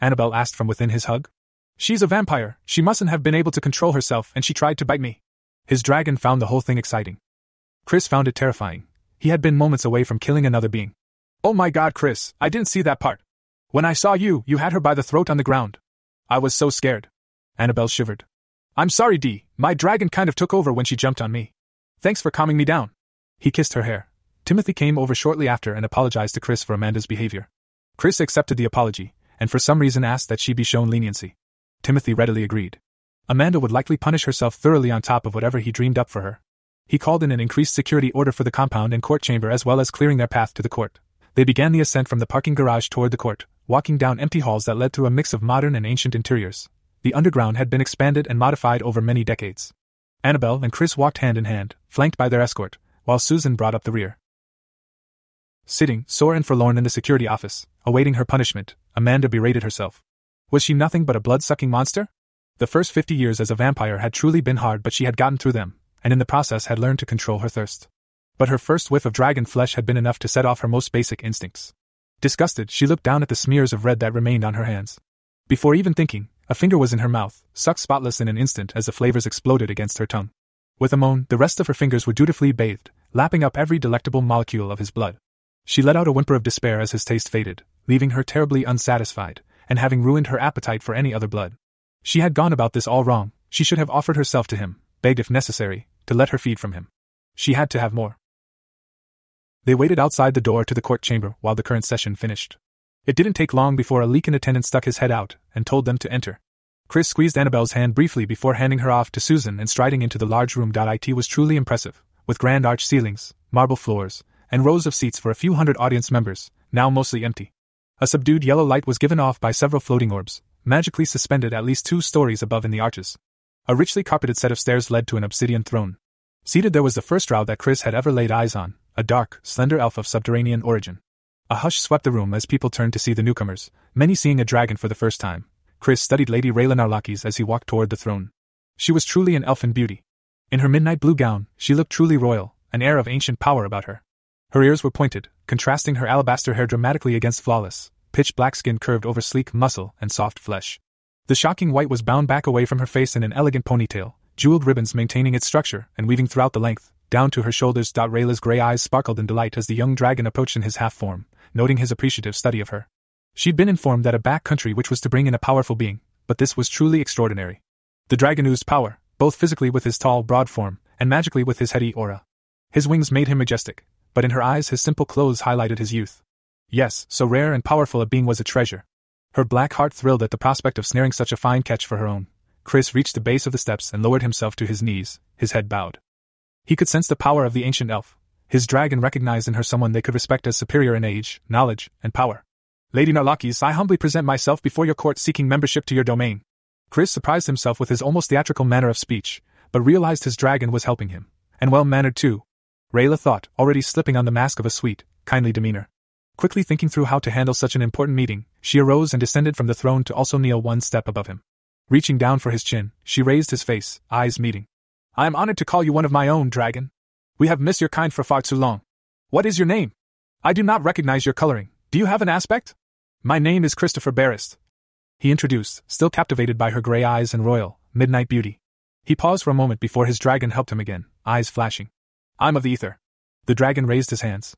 Annabelle asked from within his hug. She's a vampire, she mustn't have been able to control herself, and she tried to bite me. His dragon found the whole thing exciting. Chris found it terrifying. He had been moments away from killing another being. Oh my god, Chris, I didn't see that part. When I saw you, you had her by the throat on the ground. I was so scared. Annabelle shivered. I'm sorry, Dee, my dragon kind of took over when she jumped on me. Thanks for calming me down. He kissed her hair. Timothy came over shortly after and apologized to Chris for Amanda's behavior. Chris accepted the apology, and for some reason asked that she be shown leniency. Timothy readily agreed. Amanda would likely punish herself thoroughly on top of whatever he dreamed up for her. He called in an increased security order for the compound and court chamber as well as clearing their path to the court. They began the ascent from the parking garage toward the court, walking down empty halls that led through a mix of modern and ancient interiors. The underground had been expanded and modified over many decades. Annabelle and Chris walked hand in hand, flanked by their escort, while Susan brought up the rear. Sitting, sore and forlorn in the security office, awaiting her punishment, Amanda berated herself. Was she nothing but a blood sucking monster? The first fifty years as a vampire had truly been hard, but she had gotten through them, and in the process had learned to control her thirst. But her first whiff of dragon flesh had been enough to set off her most basic instincts. Disgusted, she looked down at the smears of red that remained on her hands. Before even thinking, a finger was in her mouth, sucked spotless in an instant as the flavors exploded against her tongue. With a moan, the rest of her fingers were dutifully bathed, lapping up every delectable molecule of his blood. She let out a whimper of despair as his taste faded, leaving her terribly unsatisfied, and having ruined her appetite for any other blood. She had gone about this all wrong, she should have offered herself to him, begged if necessary, to let her feed from him. She had to have more. They waited outside the door to the court chamber while the current session finished. It didn't take long before a Leakin attendant stuck his head out and told them to enter. Chris squeezed Annabelle's hand briefly before handing her off to Susan and striding into the large room. It was truly impressive, with grand arch ceilings, marble floors, and rows of seats for a few hundred audience members, now mostly empty. A subdued yellow light was given off by several floating orbs, magically suspended at least two stories above in the arches. A richly carpeted set of stairs led to an obsidian throne. Seated there was the first drow that Chris had ever laid eyes on, a dark, slender elf of subterranean origin. A hush swept the room as people turned to see the newcomers, many seeing a dragon for the first time. Chris studied Lady Rayla Narlakis as he walked toward the throne. She was truly an elfin beauty. In her midnight blue gown, she looked truly royal, an air of ancient power about her. Her ears were pointed, contrasting her alabaster hair dramatically against flawless, pitch black skin curved over sleek muscle and soft flesh. The shocking white was bound back away from her face in an elegant ponytail, jeweled ribbons maintaining its structure and weaving throughout the length, down to her shoulders. Rayla's gray eyes sparkled in delight as the young dragon approached in his half form, noting his appreciative study of her. She'd been informed that a back country witch was to bring in a powerful being, but this was truly extraordinary. The dragon oozed power, both physically with his tall, broad form, and magically with his heady aura. His wings made him majestic, but in her eyes his simple clothes highlighted his youth. Yes, so rare and powerful a being was a treasure. Her black heart thrilled at the prospect of snaring such a fine catch for her own. Chris reached the base of the steps and lowered himself to his knees, his head bowed. He could sense the power of the ancient elf. His dragon recognized in her someone they could respect as superior in age, knowledge, and power. Lady Narlakis, I humbly present myself before your court seeking membership to your domain. Chris surprised himself with his almost theatrical manner of speech, but realized his dragon was helping him. And well mannered too, Rayla thought, already slipping on the mask of a sweet, kindly demeanor. Quickly thinking through how to handle such an important meeting, she arose and descended from the throne to also kneel one step above him. Reaching down for his chin, she raised his face, eyes meeting. I am honored to call you one of my own, dragon. We have missed your kind for far too long. What is your name? I do not recognize your coloring. Do you have an aspect? My name is Christopher Barrist. He introduced, still captivated by her gray eyes and royal, midnight beauty. He paused for a moment before his dragon helped him again, eyes flashing. I'm of the ether. The dragon raised his hands.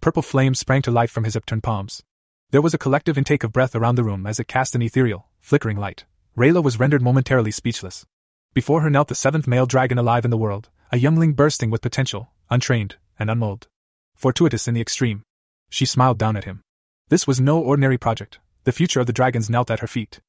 Purple flames sprang to life from his upturned palms. There was a collective intake of breath around the room as it cast an ethereal, flickering light. Rayla was rendered momentarily speechless. Before her knelt the seventh male dragon alive in the world, a youngling bursting with potential, untrained, and unmolded. Fortuitous in the extreme. She smiled down at him. This was no ordinary project. The future of the dragons knelt at her feet.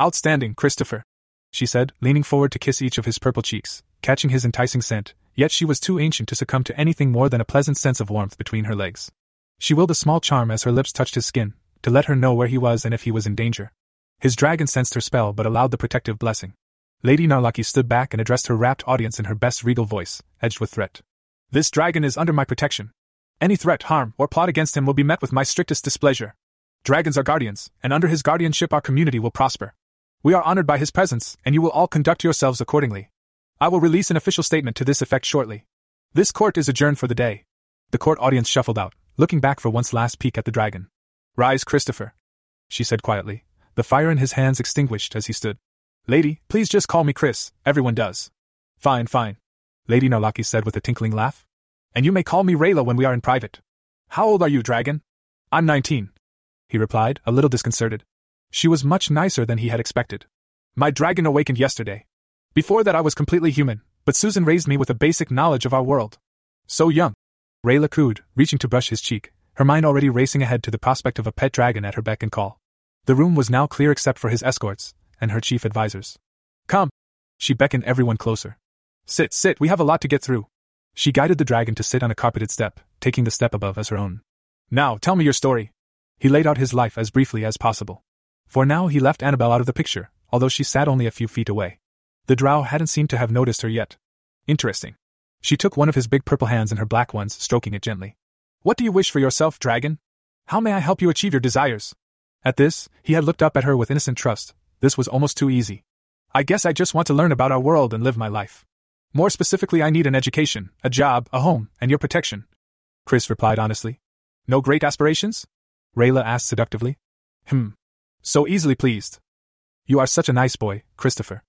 Outstanding, Christopher, she said, leaning forward to kiss each of his purple cheeks, catching his enticing scent, yet she was too ancient to succumb to anything more than a pleasant sense of warmth between her legs. She willed a small charm as her lips touched his skin, to let her know where he was and if he was in danger. His dragon sensed her spell but allowed the protective blessing. Lady Narlaki stood back and addressed her rapt audience in her best regal voice, edged with threat. This dragon is under my protection. Any threat, harm, or plot against him will be met with my strictest displeasure. Dragons are guardians, and under his guardianship our community will prosper. We are honored by his presence, and you will all conduct yourselves accordingly. I will release an official statement to this effect shortly. This court is adjourned for the day. The court audience shuffled out, looking back for once last peek at the dragon. Rise, Christopher, she said quietly, the fire in his hands extinguished as he stood. Lady, please just call me Chris, everyone does. Fine, fine, Lady Narlaki said with a tinkling laugh. And you may call me Rayla when we are in private. How old are you, dragon? I'm nineteen, he replied, a little disconcerted. She was much nicer than he had expected. My dragon awakened yesterday. Before that, I was completely human, but Susan raised me with a basic knowledge of our world. So young. Rayla cooed, reaching to brush his cheek, her mind already racing ahead to the prospect of a pet dragon at her beck and call. The room was now clear except for his escorts and her chief advisors. Come! She beckoned everyone closer. Sit, sit, we have a lot to get through. She guided the dragon to sit on a carpeted step, taking the step above as her own. Now, tell me your story. He laid out his life as briefly as possible. For now, he left Annabel out of the picture, although she sat only a few feet away. The drow hadn't seemed to have noticed her yet. Interesting. She took one of his big purple hands in her black ones, stroking it gently. What do you wish for yourself, dragon? How may I help you achieve your desires? At this, he had looked up at her with innocent trust. This was almost too easy. I guess I just want to learn about our world and live my life. More specifically, I need an education, a job, a home, and your protection. Chris replied honestly. No great aspirations? Rayla asked seductively. Hmm. So easily pleased. You are such a nice boy, Christopher.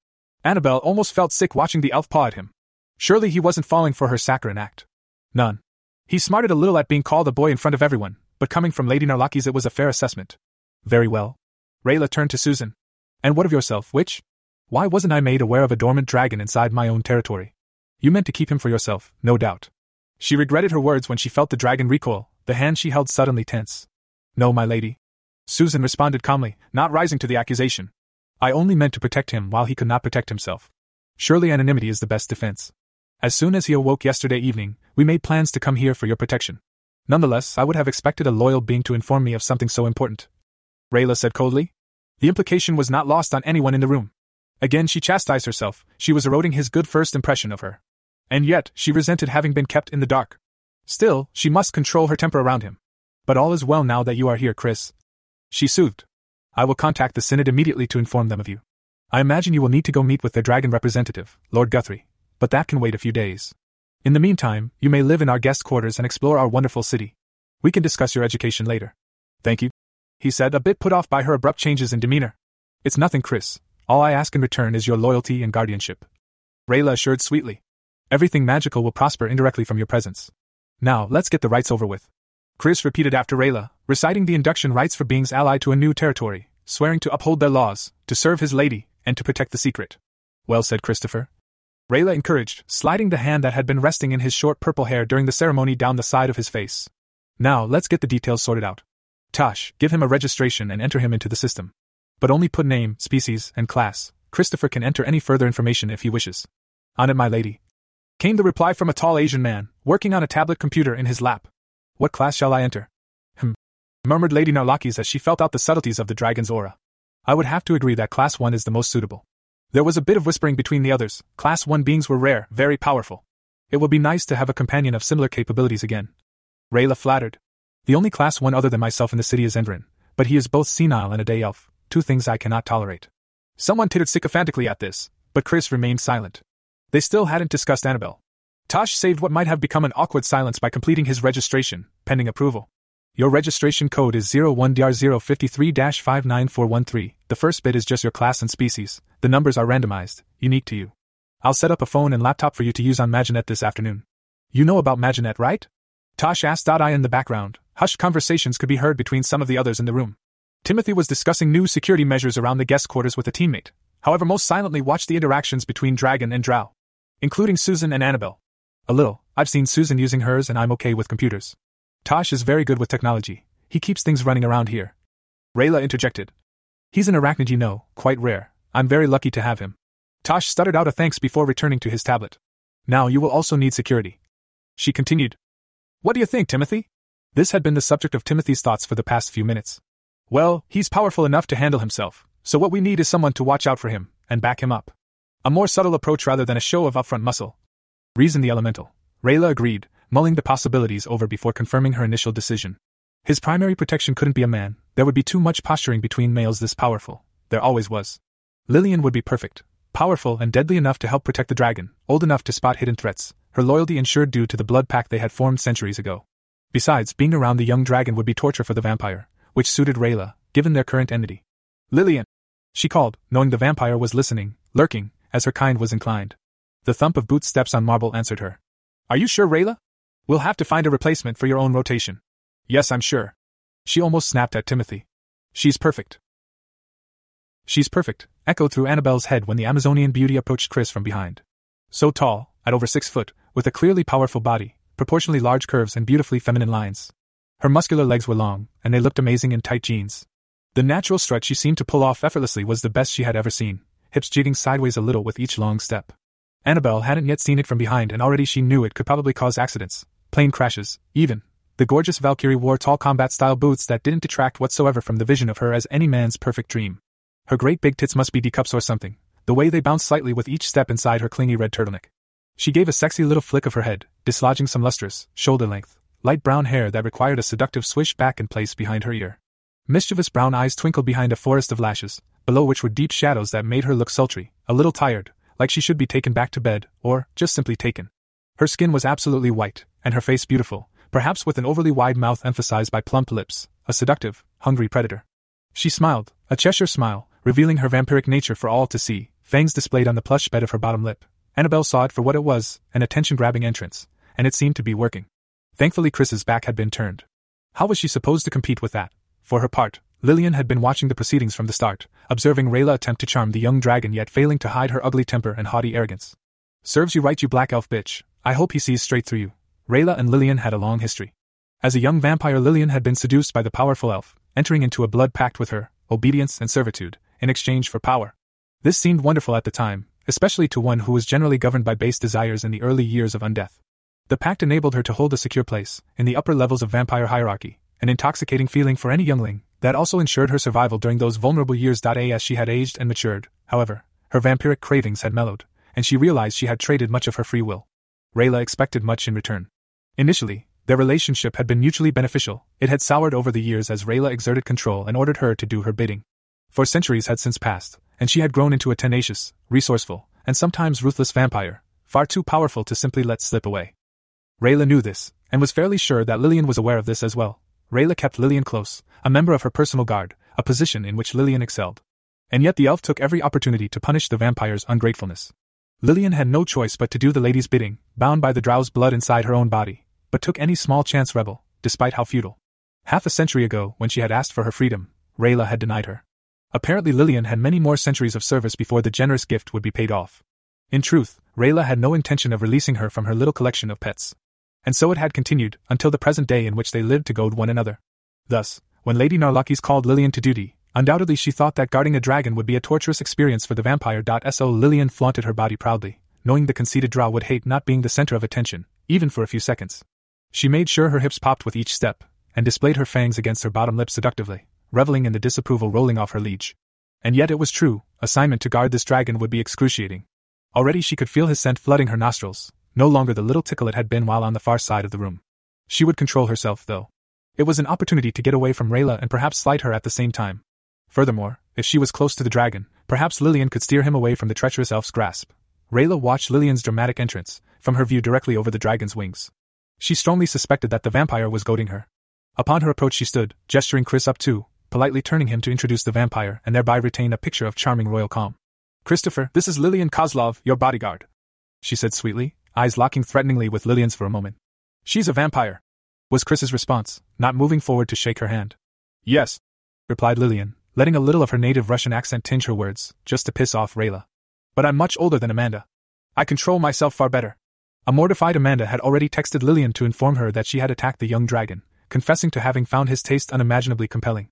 Annabel almost felt sick watching the elf paw at him. Surely he wasn't falling for her saccharine act. None. He smarted a little at being called a boy in front of everyone, but coming from Lady Narlakis it was a fair assessment. Very well. Rayla turned to Susan. And what of yourself, witch? Why wasn't I made aware of a dormant dragon inside my own territory? You meant to keep him for yourself, no doubt. She regretted her words when she felt the dragon recoil, the hand she held suddenly tense. No, my lady. Susan responded calmly, not rising to the accusation. I only meant to protect him while he could not protect himself. Surely anonymity is the best defense. As soon as he awoke yesterday evening, we made plans to come here for your protection. Nonetheless, I would have expected a loyal being to inform me of something so important. Rayla said coldly. The implication was not lost on anyone in the room. Again, she chastised herself, she was eroding his good first impression of her. And yet, she resented having been kept in the dark. Still, she must control her temper around him. But all is well now that you are here, Chris. She soothed. I will contact the Synod immediately to inform them of you. I imagine you will need to go meet with their dragon representative, Lord Guthrie, but that can wait a few days. In the meantime, you may live in our guest quarters and explore our wonderful city. We can discuss your education later. Thank you, he said, a bit put off by her abrupt changes in demeanor. It's nothing, Chris. All I ask in return is your loyalty and guardianship. Rayla assured sweetly. Everything magical will prosper indirectly from your presence. Now, let's get the rites over with. Chris repeated after Rayla, reciting the induction rites for beings allied to a new territory, swearing to uphold their laws, to serve his lady, and to protect the secret. Well said, Christopher. Rayla encouraged, sliding the hand that had been resting in his short purple hair during the ceremony down the side of his face. Now, let's get the details sorted out. Tosh, give him a registration and enter him into the system. But only put name, species, and class. Christopher can enter any further information if he wishes. On it, my lady. Came the reply from a tall Asian man, working on a tablet computer in his lap. What class shall I enter? Murmured Lady Narlakis as she felt out the subtleties of the dragon's aura. I would have to agree that Class 1 is the most suitable. There was a bit of whispering between the others. Class 1 beings were rare, very powerful. It would be nice to have a companion of similar capabilities again. Rayla flattered. The only Class 1 other than myself in the city is Endrin, but he is both senile and a day elf, two things I cannot tolerate. Someone tittered sycophantically at this, but Chris remained silent. They still hadn't discussed Annabel. Tosh saved what might have become an awkward silence by completing his registration, pending approval. Your registration code is 01DR053-59413. The first bit is just your class and species. The numbers are randomized, unique to you. I'll set up a phone and laptop for you to use on Maginette this afternoon. You know about Maginette, right? Tosh asked. I in the background. Hushed conversations could be heard between some of the others in the room. Timothy was discussing new security measures around the guest quarters with a teammate, however, most silently watched the interactions between Dragon and Drow, including Susan and Annabelle. A little, I've seen Susan using hers and I'm okay with computers. Tosh is very good with technology, he keeps things running around here. Rayla interjected. He's an arachnid, you know, quite rare. I'm very lucky to have him. Tosh stuttered out a thanks before returning to his tablet. Now you will also need security. She continued. What do you think, Timothy? This had been the subject of Timothy's thoughts for the past few minutes. Well, he's powerful enough to handle himself, so what we need is someone to watch out for him and back him up. A more subtle approach rather than a show of upfront muscle. Reason the elemental. Rayla agreed, mulling the possibilities over before confirming her initial decision. His primary protection couldn't be a man, there would be too much posturing between males this powerful. There always was. Lillian would be perfect, powerful and deadly enough to help protect the dragon, old enough to spot hidden threats, her loyalty ensured due to the blood pact they had formed centuries ago. Besides, being around the young dragon would be torture for the vampire, which suited Rayla, given their current enmity. Lillian! She called, knowing the vampire was listening, lurking, as her kind was inclined. The thump of boot steps on marble answered her. Are you sure, Rayla? We'll have to find a replacement for your own rotation. Yes, I'm sure. She almost snapped at Timothy. She's perfect. She's perfect, echoed through Annabelle's head when the Amazonian beauty approached Chris from behind. So tall, at over six foot, with a clearly powerful body, proportionally large curves and beautifully feminine lines. Her muscular legs were long, and they looked amazing in tight jeans. The natural strut she seemed to pull off effortlessly was the best she had ever seen, hips jigging sideways a little with each long step. Annabelle hadn't yet seen it from behind, and already she knew it could probably cause accidents, plane crashes, even. The gorgeous Valkyrie wore tall combat style boots that didn't detract whatsoever from the vision of her as any man's perfect dream. Her great big tits must be decups or something, the way they bounced slightly with each step inside her clingy red turtleneck. She gave a sexy little flick of her head, dislodging some lustrous, shoulder length, light brown hair that required a seductive swish back in place behind her ear. Mischievous brown eyes twinkled behind a forest of lashes, below which were deep shadows that made her look sultry, a little tired, like she should be taken back to bed, or just simply taken. Her skin was absolutely white, and her face beautiful, perhaps with an overly wide mouth emphasized by plump lips, a seductive, hungry predator. She smiled, a Cheshire smile, revealing her vampiric nature for all to see, fangs displayed on the plush bed of her bottom lip. Annabelle saw it for what it was an attention grabbing entrance, and it seemed to be working. Thankfully, Chris's back had been turned. How was she supposed to compete with that? For her part, Lillian had been watching the proceedings from the start, observing Rayla attempt to charm the young dragon yet failing to hide her ugly temper and haughty arrogance. Serves you right, you black elf bitch. I hope he sees straight through you. Rayla and Lillian had a long history. As a young vampire, Lillian had been seduced by the powerful elf, entering into a blood pact with her, obedience and servitude, in exchange for power. This seemed wonderful at the time, especially to one who was generally governed by base desires in the early years of undeath. The pact enabled her to hold a secure place in the upper levels of vampire hierarchy, an intoxicating feeling for any youngling that also ensured her survival during those vulnerable years. As she had aged and matured, however, her vampiric cravings had mellowed, and she realized she had traded much of her free will. Rayla expected much in return. Initially, their relationship had been mutually beneficial, it had soured over the years as Rayla exerted control and ordered her to do her bidding. For centuries had since passed, and she had grown into a tenacious, resourceful, and sometimes ruthless vampire, far too powerful to simply let slip away. Rayla knew this, and was fairly sure that Lillian was aware of this as well. Rayla kept Lillian close, a member of her personal guard, a position in which Lillian excelled. And yet the elf took every opportunity to punish the vampire's ungratefulness. Lillian had no choice but to do the lady's bidding, bound by the drow's blood inside her own body, but took any small chance rebel, despite how futile. Half a century ago, when she had asked for her freedom, Rayla had denied her. Apparently, Lillian had many more centuries of service before the generous gift would be paid off. In truth, Rayla had no intention of releasing her from her little collection of pets. And so it had continued, until the present day in which they lived to goad one another. Thus, when Lady Narlakis called Lillian to duty, undoubtedly she thought that guarding a dragon would be a torturous experience for the vampire. So Lillian flaunted her body proudly, knowing the conceited drow would hate not being the center of attention, even for a few seconds. She made sure her hips popped with each step, and displayed her fangs against her bottom lip seductively reveling in the disapproval rolling off her liege. And yet it was true, assignment to guard this dragon would be excruciating. Already she could feel his scent flooding her nostrils, no longer the little tickle it had been while on the far side of the room. She would control herself, though. It was an opportunity to get away from Rayla and perhaps slight her at the same time. Furthermore, if she was close to the dragon, perhaps Lillian could steer him away from the treacherous elf's grasp. Rayla watched Lillian's dramatic entrance, from her view directly over the dragon's wings. She strongly suspected that the vampire was goading her. Upon her approach, she stood, gesturing Chris up too, politely turning him to introduce the vampire and thereby retain a picture of charming royal calm. Christopher, this is Lillian Kozlov, your bodyguard. She said sweetly, eyes locking threateningly with Lillian's for a moment. She's a vampire, was Chris's response, not moving forward to shake her hand. Yes, replied Lillian, letting a little of her native Russian accent tinge her words, just to piss off Rayla. But I'm much older than Amanda. I control myself far better. A mortified Amanda had already texted Lillian to inform her that she had attacked the young dragon, confessing to having found his taste unimaginably compelling.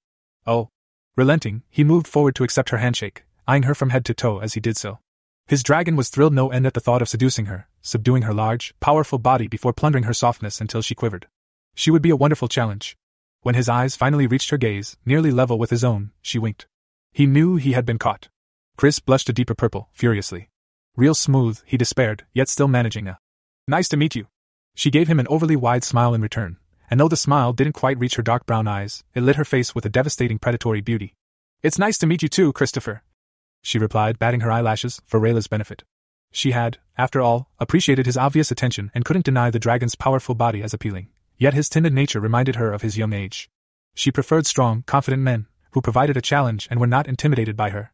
Oh. Relenting, he moved forward to accept her handshake, eyeing her from head to toe as he did so. His dragon was thrilled no end at the thought of seducing her, subduing her large, powerful body before plundering her softness until she quivered. She would be a wonderful challenge. When his eyes finally reached her gaze, nearly level with his own, she winked. He knew he had been caught. Chris blushed a deeper purple, furiously. Real smooth, he despaired, yet still managing a. Nice to meet you. She gave him an overly wide smile in return, and though the smile didn't quite reach her dark brown eyes, it lit her face with a devastating predatory beauty. It's nice to meet you too, Christopher. She replied, batting her eyelashes, for Rayla's benefit. She had, after all, appreciated his obvious attention and couldn't deny the dragon's powerful body as appealing. yet his timid nature reminded her of his young age. She preferred strong, confident men, who provided a challenge and were not intimidated by her.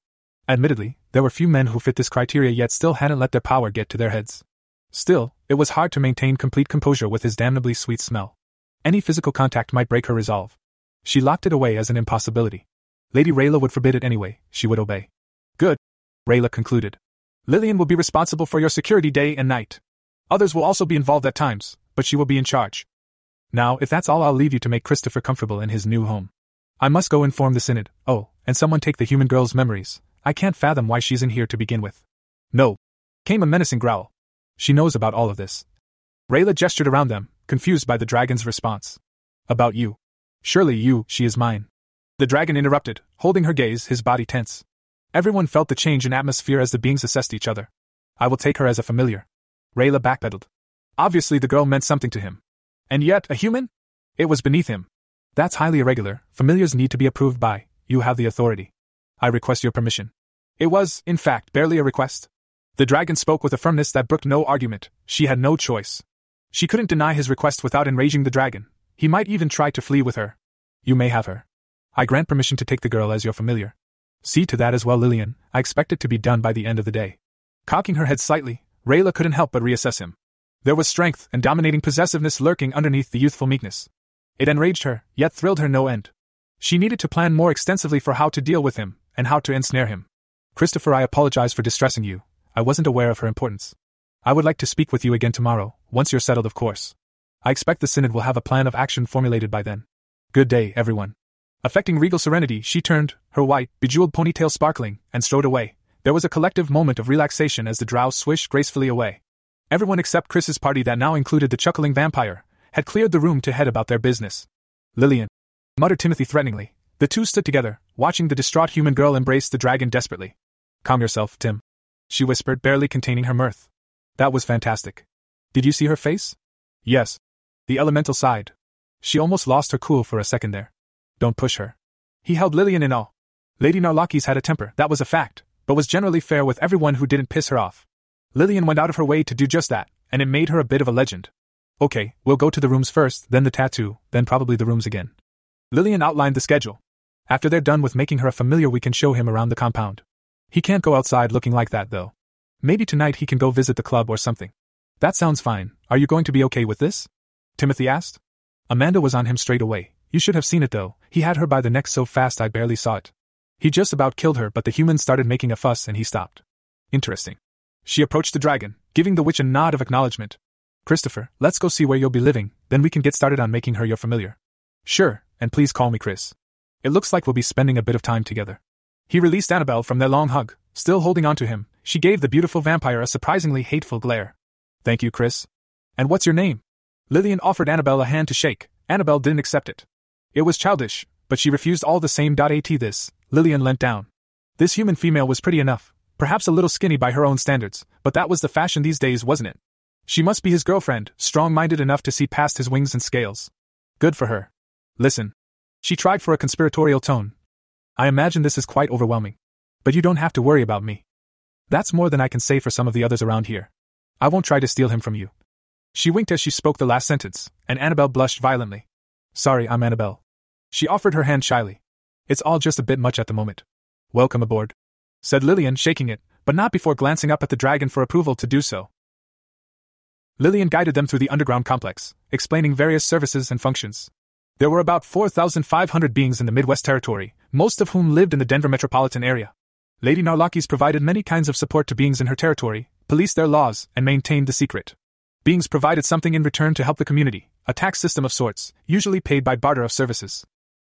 Admittedly, there were few men who fit this criteria yet still hadn't let their power get to their heads. Still, it was hard to maintain complete composure with his damnably sweet smell. Any physical contact might break her resolve. She locked it away as an impossibility. Lady Rayla would forbid it anyway, she would obey. Good. Rayla concluded. Lillian will be responsible for your security day and night. Others will also be involved at times, but she will be in charge. Now, if that's all, I'll leave you to make Christopher comfortable in his new home. I must go inform the Synod. Oh, and someone take the human girl's memories. I can't fathom why she's in here to begin with. No. Came a menacing growl. She knows about all of this. Rayla gestured around them, confused by the dragon's response. About you. Surely you, she is mine. The dragon interrupted, holding her gaze, his body tense. Everyone felt the change in atmosphere as the beings assessed each other. I will take her as a familiar. Rayla backpedaled. Obviously, the girl meant something to him. And yet, a human? It was beneath him. That's highly irregular. Familiars need to be approved by. You have the authority. I request your permission. It was, in fact, barely a request. The dragon spoke with a firmness that brooked no argument. She had no choice. She couldn't deny his request without enraging the dragon. He might even try to flee with her. You may have her. I grant permission to take the girl as your familiar. See to that as well, Lillian. I expect it to be done by the end of the day. Cocking her head slightly, Rayla couldn't help but reassess him. There was strength and dominating possessiveness lurking underneath the youthful meekness. It enraged her, yet thrilled her no end. She needed to plan more extensively for how to deal with him, and how to ensnare him. Christopher, I apologize for distressing you. I wasn't aware of her importance. I would like to speak with you again tomorrow, once you're settled, of course. I expect the Synod will have a plan of action formulated by then. Good day, everyone. Affecting regal serenity, she turned, her white, bejeweled ponytail sparkling, and strode away. There was a collective moment of relaxation as the drow swished gracefully away. Everyone except Chris's party, that now included the chuckling vampire, had cleared the room to head about their business. Lillian, muttered Timothy threateningly. The two stood together, watching the distraught human girl embrace the dragon desperately. Calm yourself, Tim. She whispered, barely containing her mirth. That was fantastic. Did you see her face? Yes. The elemental sighed. She almost lost her cool for a second there. Don't push her. He held Lillian in awe. Lady Narlakis had a temper, that was a fact, but was generally fair with everyone who didn't piss her off. Lillian went out of her way to do just that, and it made her a bit of a legend. Okay, we'll go to the rooms first, then the tattoo, then probably the rooms again. Lillian outlined the schedule. After they're done with making her a familiar, we can show him around the compound. He can't go outside looking like that, though. Maybe tonight he can go visit the club or something. That sounds fine. Are you going to be okay with this? Timothy asked. Amanda was on him straight away. You should have seen it though. He had her by the neck so fast I barely saw it. He just about killed her, but the humans started making a fuss and he stopped. Interesting. She approached the dragon, giving the witch a nod of acknowledgement. Christopher, let's go see where you'll be living, then we can get started on making her your familiar. Sure, and please call me Chris. It looks like we'll be spending a bit of time together. He released Annabelle from their long hug, still holding on to him. She gave the beautiful vampire a surprisingly hateful glare. Thank you, Chris. And what's your name? Lillian offered Annabelle a hand to shake. Annabelle didn't accept it. It was childish, but she refused all the same. At this, Lillian leant down. This human female was pretty enough, perhaps a little skinny by her own standards, but that was the fashion these days, wasn't it? She must be his girlfriend, strong minded enough to see past his wings and scales. Good for her. Listen. She tried for a conspiratorial tone. I imagine this is quite overwhelming. But you don't have to worry about me. That's more than I can say for some of the others around here. I won't try to steal him from you. She winked as she spoke the last sentence, and Annabelle blushed violently. Sorry, I'm Annabelle. She offered her hand shyly. It's all just a bit much at the moment. Welcome aboard, said Lillian, shaking it, but not before glancing up at the dragon for approval to do so. Lillian guided them through the underground complex, explaining various services and functions. There were about 4,500 beings in the Midwest Territory, most of whom lived in the Denver metropolitan area. Lady Narlakis provided many kinds of support to beings in her territory, policed their laws, and maintained the secret. Beings provided something in return to help the community, a tax system of sorts, usually paid by barter of services.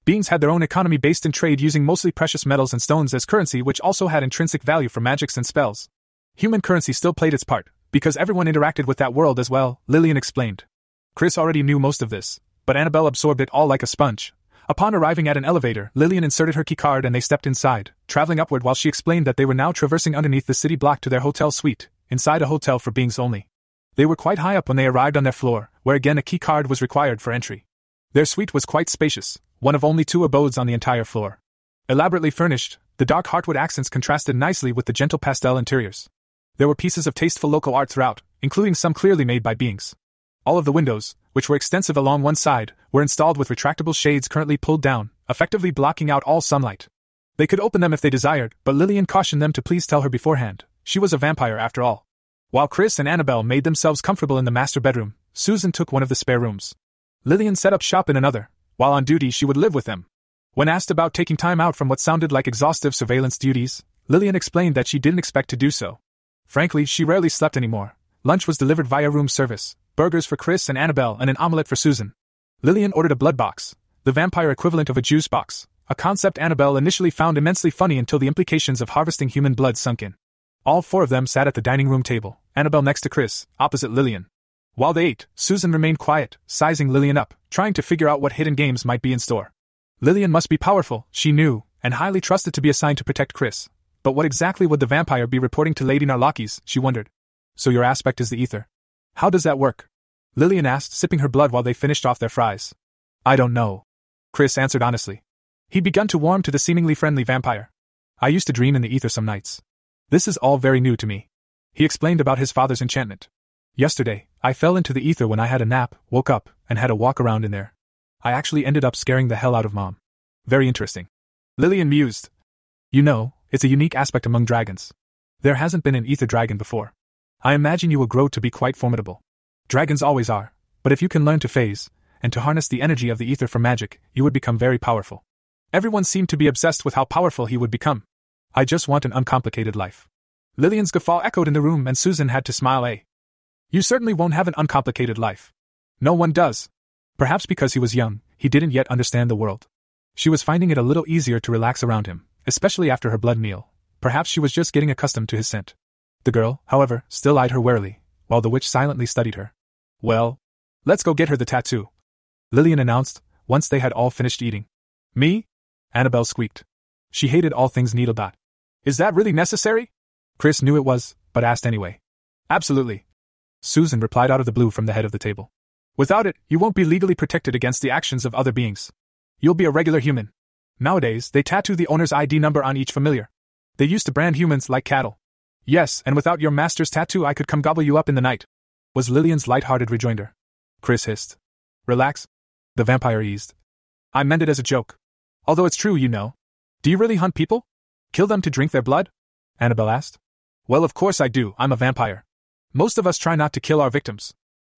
Beings had their own economy based in trade using mostly precious metals and stones as currency, which also had intrinsic value for magics and spells. Human currency still played its part, because everyone interacted with that world as well, Lillian explained. Chris already knew most of this, but Annabelle absorbed it all like a sponge. Upon arriving at an elevator, Lillian inserted her keycard and they stepped inside, traveling upward while she explained that they were now traversing underneath the city block to their hotel suite, inside a hotel for beings only. They were quite high up when they arrived on their floor, where again a keycard was required for entry. Their suite was quite spacious, one of only two abodes on the entire floor. Elaborately furnished, the dark heartwood accents contrasted nicely with the gentle pastel interiors. There were pieces of tasteful local art throughout, including some clearly made by beings. All of the windows, which were extensive along one side, were installed with retractable shades currently pulled down, effectively blocking out all sunlight. They could open them if they desired, but Lillian cautioned them to please tell her beforehand. She was a vampire after all. While Chris and Annabelle made themselves comfortable in the master bedroom, Susan took one of the spare rooms. Lillian set up shop in another. While on duty, she would live with them. When asked about taking time out from what sounded like exhaustive surveillance duties, Lillian explained that she didn't expect to do so. Frankly, she rarely slept anymore. Lunch was delivered via room service burgers for Chris and Annabelle, and an omelette for Susan. Lillian ordered a blood box, the vampire equivalent of a juice box, a concept Annabelle initially found immensely funny until the implications of harvesting human blood sunk in. All four of them sat at the dining room table, Annabelle next to Chris, opposite Lillian. While they ate, Susan remained quiet, sizing Lillian up, trying to figure out what hidden games might be in store. Lillian must be powerful, she knew, and highly trusted to be assigned to protect Chris. But what exactly would the vampire be reporting to Lady Narlakis, she wondered. So your aspect is the ether. How does that work? Lillian asked, sipping her blood while they finished off their fries. I don't know. Chris answered honestly. He'd begun to warm to the seemingly friendly vampire. I used to dream in the ether some nights. This is all very new to me. He explained about his father's enchantment. Yesterday, I fell into the ether when I had a nap, woke up, and had a walk around in there. I actually ended up scaring the hell out of mom. Very interesting. Lillian mused. You know, it's a unique aspect among dragons. There hasn't been an ether dragon before. I imagine you will grow to be quite formidable. Dragons always are, but if you can learn to phase, and to harness the energy of the ether for magic, you would become very powerful. Everyone seemed to be obsessed with how powerful he would become. I just want an uncomplicated life. Lillian's guffaw echoed in the room, and Susan had to smile. A. You certainly won't have an uncomplicated life. No one does. Perhaps because he was young, he didn't yet understand the world. She was finding it a little easier to relax around him, especially after her blood meal. Perhaps she was just getting accustomed to his scent. The girl, however, still eyed her warily, while the witch silently studied her. Well, let's go get her the tattoo. Lillian announced, once they had all finished eating. Me? Annabelle squeaked. She hated all things needle dot. Is that really necessary? Chris knew it was, but asked anyway. Absolutely. Susan replied out of the blue from the head of the table. Without it, you won't be legally protected against the actions of other beings. You'll be a regular human. Nowadays, they tattoo the owner's ID number on each familiar. They used to brand humans like cattle. Yes, and without your master's tattoo, I could come gobble you up in the night, was Lillian's light-hearted rejoinder. Chris hissed. Relax. The vampire eased. I meant it as a joke. Although it's true, you know. Do you really hunt people? Kill them to drink their blood? Annabelle asked. Well, of course I do, I'm a vampire. Most of us try not to kill our victims.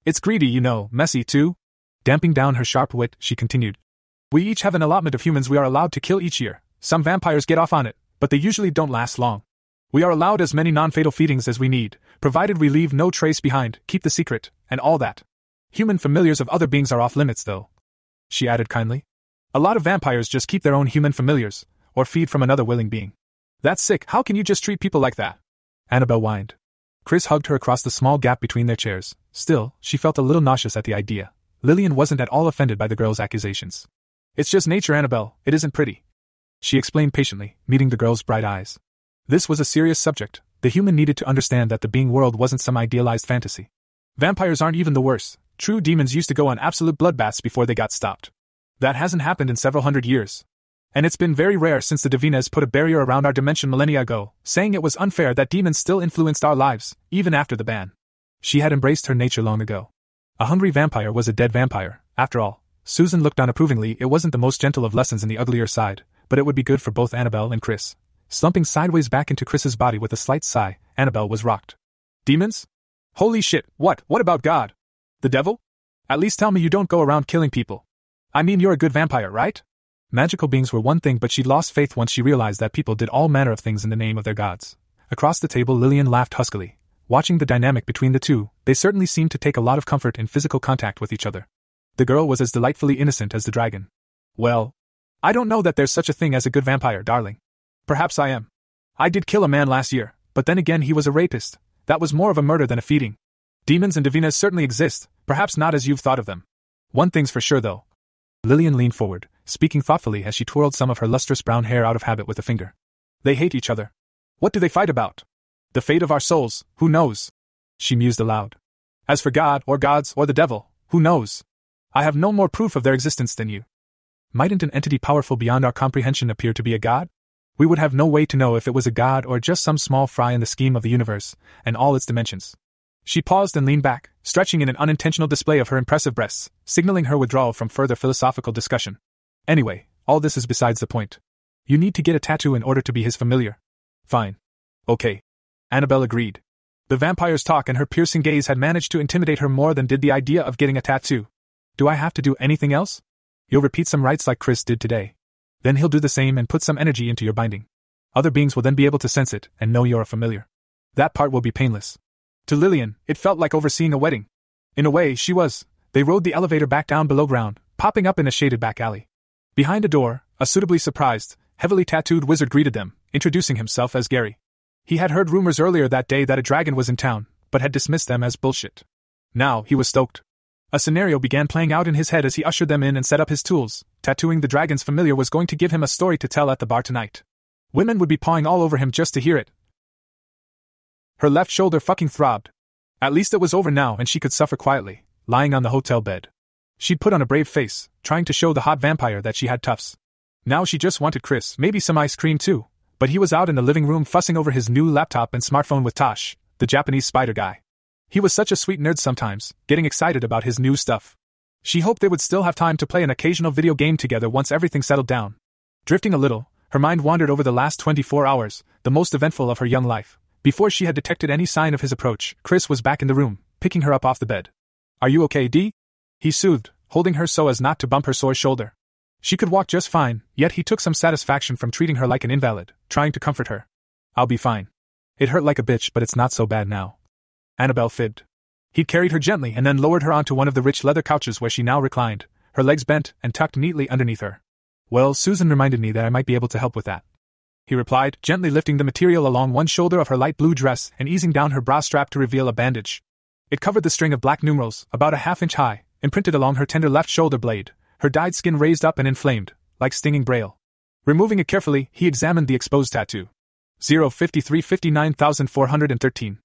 It's greedy, you know, messy, too. Damping down her sharp wit, she continued. We each have an allotment of humans we are allowed to kill each year. Some vampires get off on it, but they usually don't last long. We are allowed as many non fatal feedings as we need, provided we leave no trace behind, keep the secret, and all that. Human familiars of other beings are off limits, though. She added kindly. A lot of vampires just keep their own human familiars, or feed from another willing being. That's sick, how can you just treat people like that? Annabelle whined. Chris hugged her across the small gap between their chairs. Still, she felt a little nauseous at the idea. Lillian wasn't at all offended by the girl's accusations. It's just nature, Annabelle, it isn't pretty. She explained patiently, meeting the girl's bright eyes. This was a serious subject. The human needed to understand that the being world wasn't some idealized fantasy. Vampires aren't even the worst. True demons used to go on absolute bloodbaths before they got stopped. That hasn't happened in several hundred years. And it's been very rare since the Divines put a barrier around our dimension millennia ago, saying it was unfair that demons still influenced our lives, even after the ban. She had embraced her nature long ago. A hungry vampire was a dead vampire, after all. Susan looked on approvingly, it wasn't the most gentle of lessons in the uglier side, but it would be good for both Annabelle and Chris. Slumping sideways back into Chris's body with a slight sigh, Annabelle was rocked. Demons? Holy shit, what, what about God? The devil? At least tell me you don't go around killing people. I mean, you're a good vampire, right? Magical beings were one thing, but she'd lost faith once she realized that people did all manner of things in the name of their gods. Across the table, Lillian laughed huskily. Watching the dynamic between the two, they certainly seemed to take a lot of comfort in physical contact with each other. The girl was as delightfully innocent as the dragon. Well, I don't know that there's such a thing as a good vampire, darling. Perhaps I am. I did kill a man last year, but then again he was a rapist. That was more of a murder than a feeding. Demons and divinas certainly exist, perhaps not as you've thought of them. One thing's for sure, though. Lillian leaned forward, speaking thoughtfully as she twirled some of her lustrous brown hair out of habit with a finger. They hate each other. What do they fight about? The fate of our souls, who knows? She mused aloud. As for God, or gods, or the devil, who knows? I have no more proof of their existence than you. Mightn't an entity powerful beyond our comprehension appear to be a god? We would have no way to know if it was a god or just some small fry in the scheme of the universe, and all its dimensions. She paused and leaned back, stretching in an unintentional display of her impressive breasts, signaling her withdrawal from further philosophical discussion. Anyway, all this is besides the point. You need to get a tattoo in order to be his familiar. Fine. Okay. Annabelle agreed. The vampire's talk and her piercing gaze had managed to intimidate her more than did the idea of getting a tattoo. Do I have to do anything else? You'll repeat some rites like Chris did today. Then he'll do the same and put some energy into your binding. Other beings will then be able to sense it and know you're a familiar. That part will be painless. To Lillian, it felt like overseeing a wedding. In a way, she was. They rode the elevator back down below ground, popping up in a shaded back alley. Behind a door, a suitably surprised, heavily tattooed wizard greeted them, introducing himself as Gary. He had heard rumors earlier that day that a dragon was in town, but had dismissed them as bullshit. Now, he was stoked. A scenario began playing out in his head as he ushered them in and set up his tools. Tattooing the dragon's familiar was going to give him a story to tell at the bar tonight. Women would be pawing all over him just to hear it. Her left shoulder fucking throbbed. At least it was over now and she could suffer quietly, lying on the hotel bed. She'd put on a brave face, trying to show the hot vampire that she had tufts. Now she just wanted Chris, maybe some ice cream too, but he was out in the living room fussing over his new laptop and smartphone with Tosh, the Japanese spider guy. He was such a sweet nerd sometimes, getting excited about his new stuff. She hoped they would still have time to play an occasional video game together once everything settled down. Drifting a little, her mind wandered over the last 24 hours, the most eventful of her young life. Before she had detected any sign of his approach, Chris was back in the room, picking her up off the bed. Are you okay, Dee? He soothed, holding her so as not to bump her sore shoulder. She could walk just fine, yet he took some satisfaction from treating her like an invalid, trying to comfort her. I'll be fine. It hurt like a bitch, but it's not so bad now. Annabelle fibbed. He carried her gently and then lowered her onto one of the rich leather couches where she now reclined, her legs bent and tucked neatly underneath her. Well, Susan reminded me that I might be able to help with that. He replied, gently lifting the material along one shoulder of her light blue dress and easing down her bra strap to reveal a bandage. It covered the string of black numerals, about a half inch high, imprinted along her tender left shoulder blade, her dyed skin raised up and inflamed, like stinging braille. Removing it carefully, he examined the exposed tattoo. 053 59413.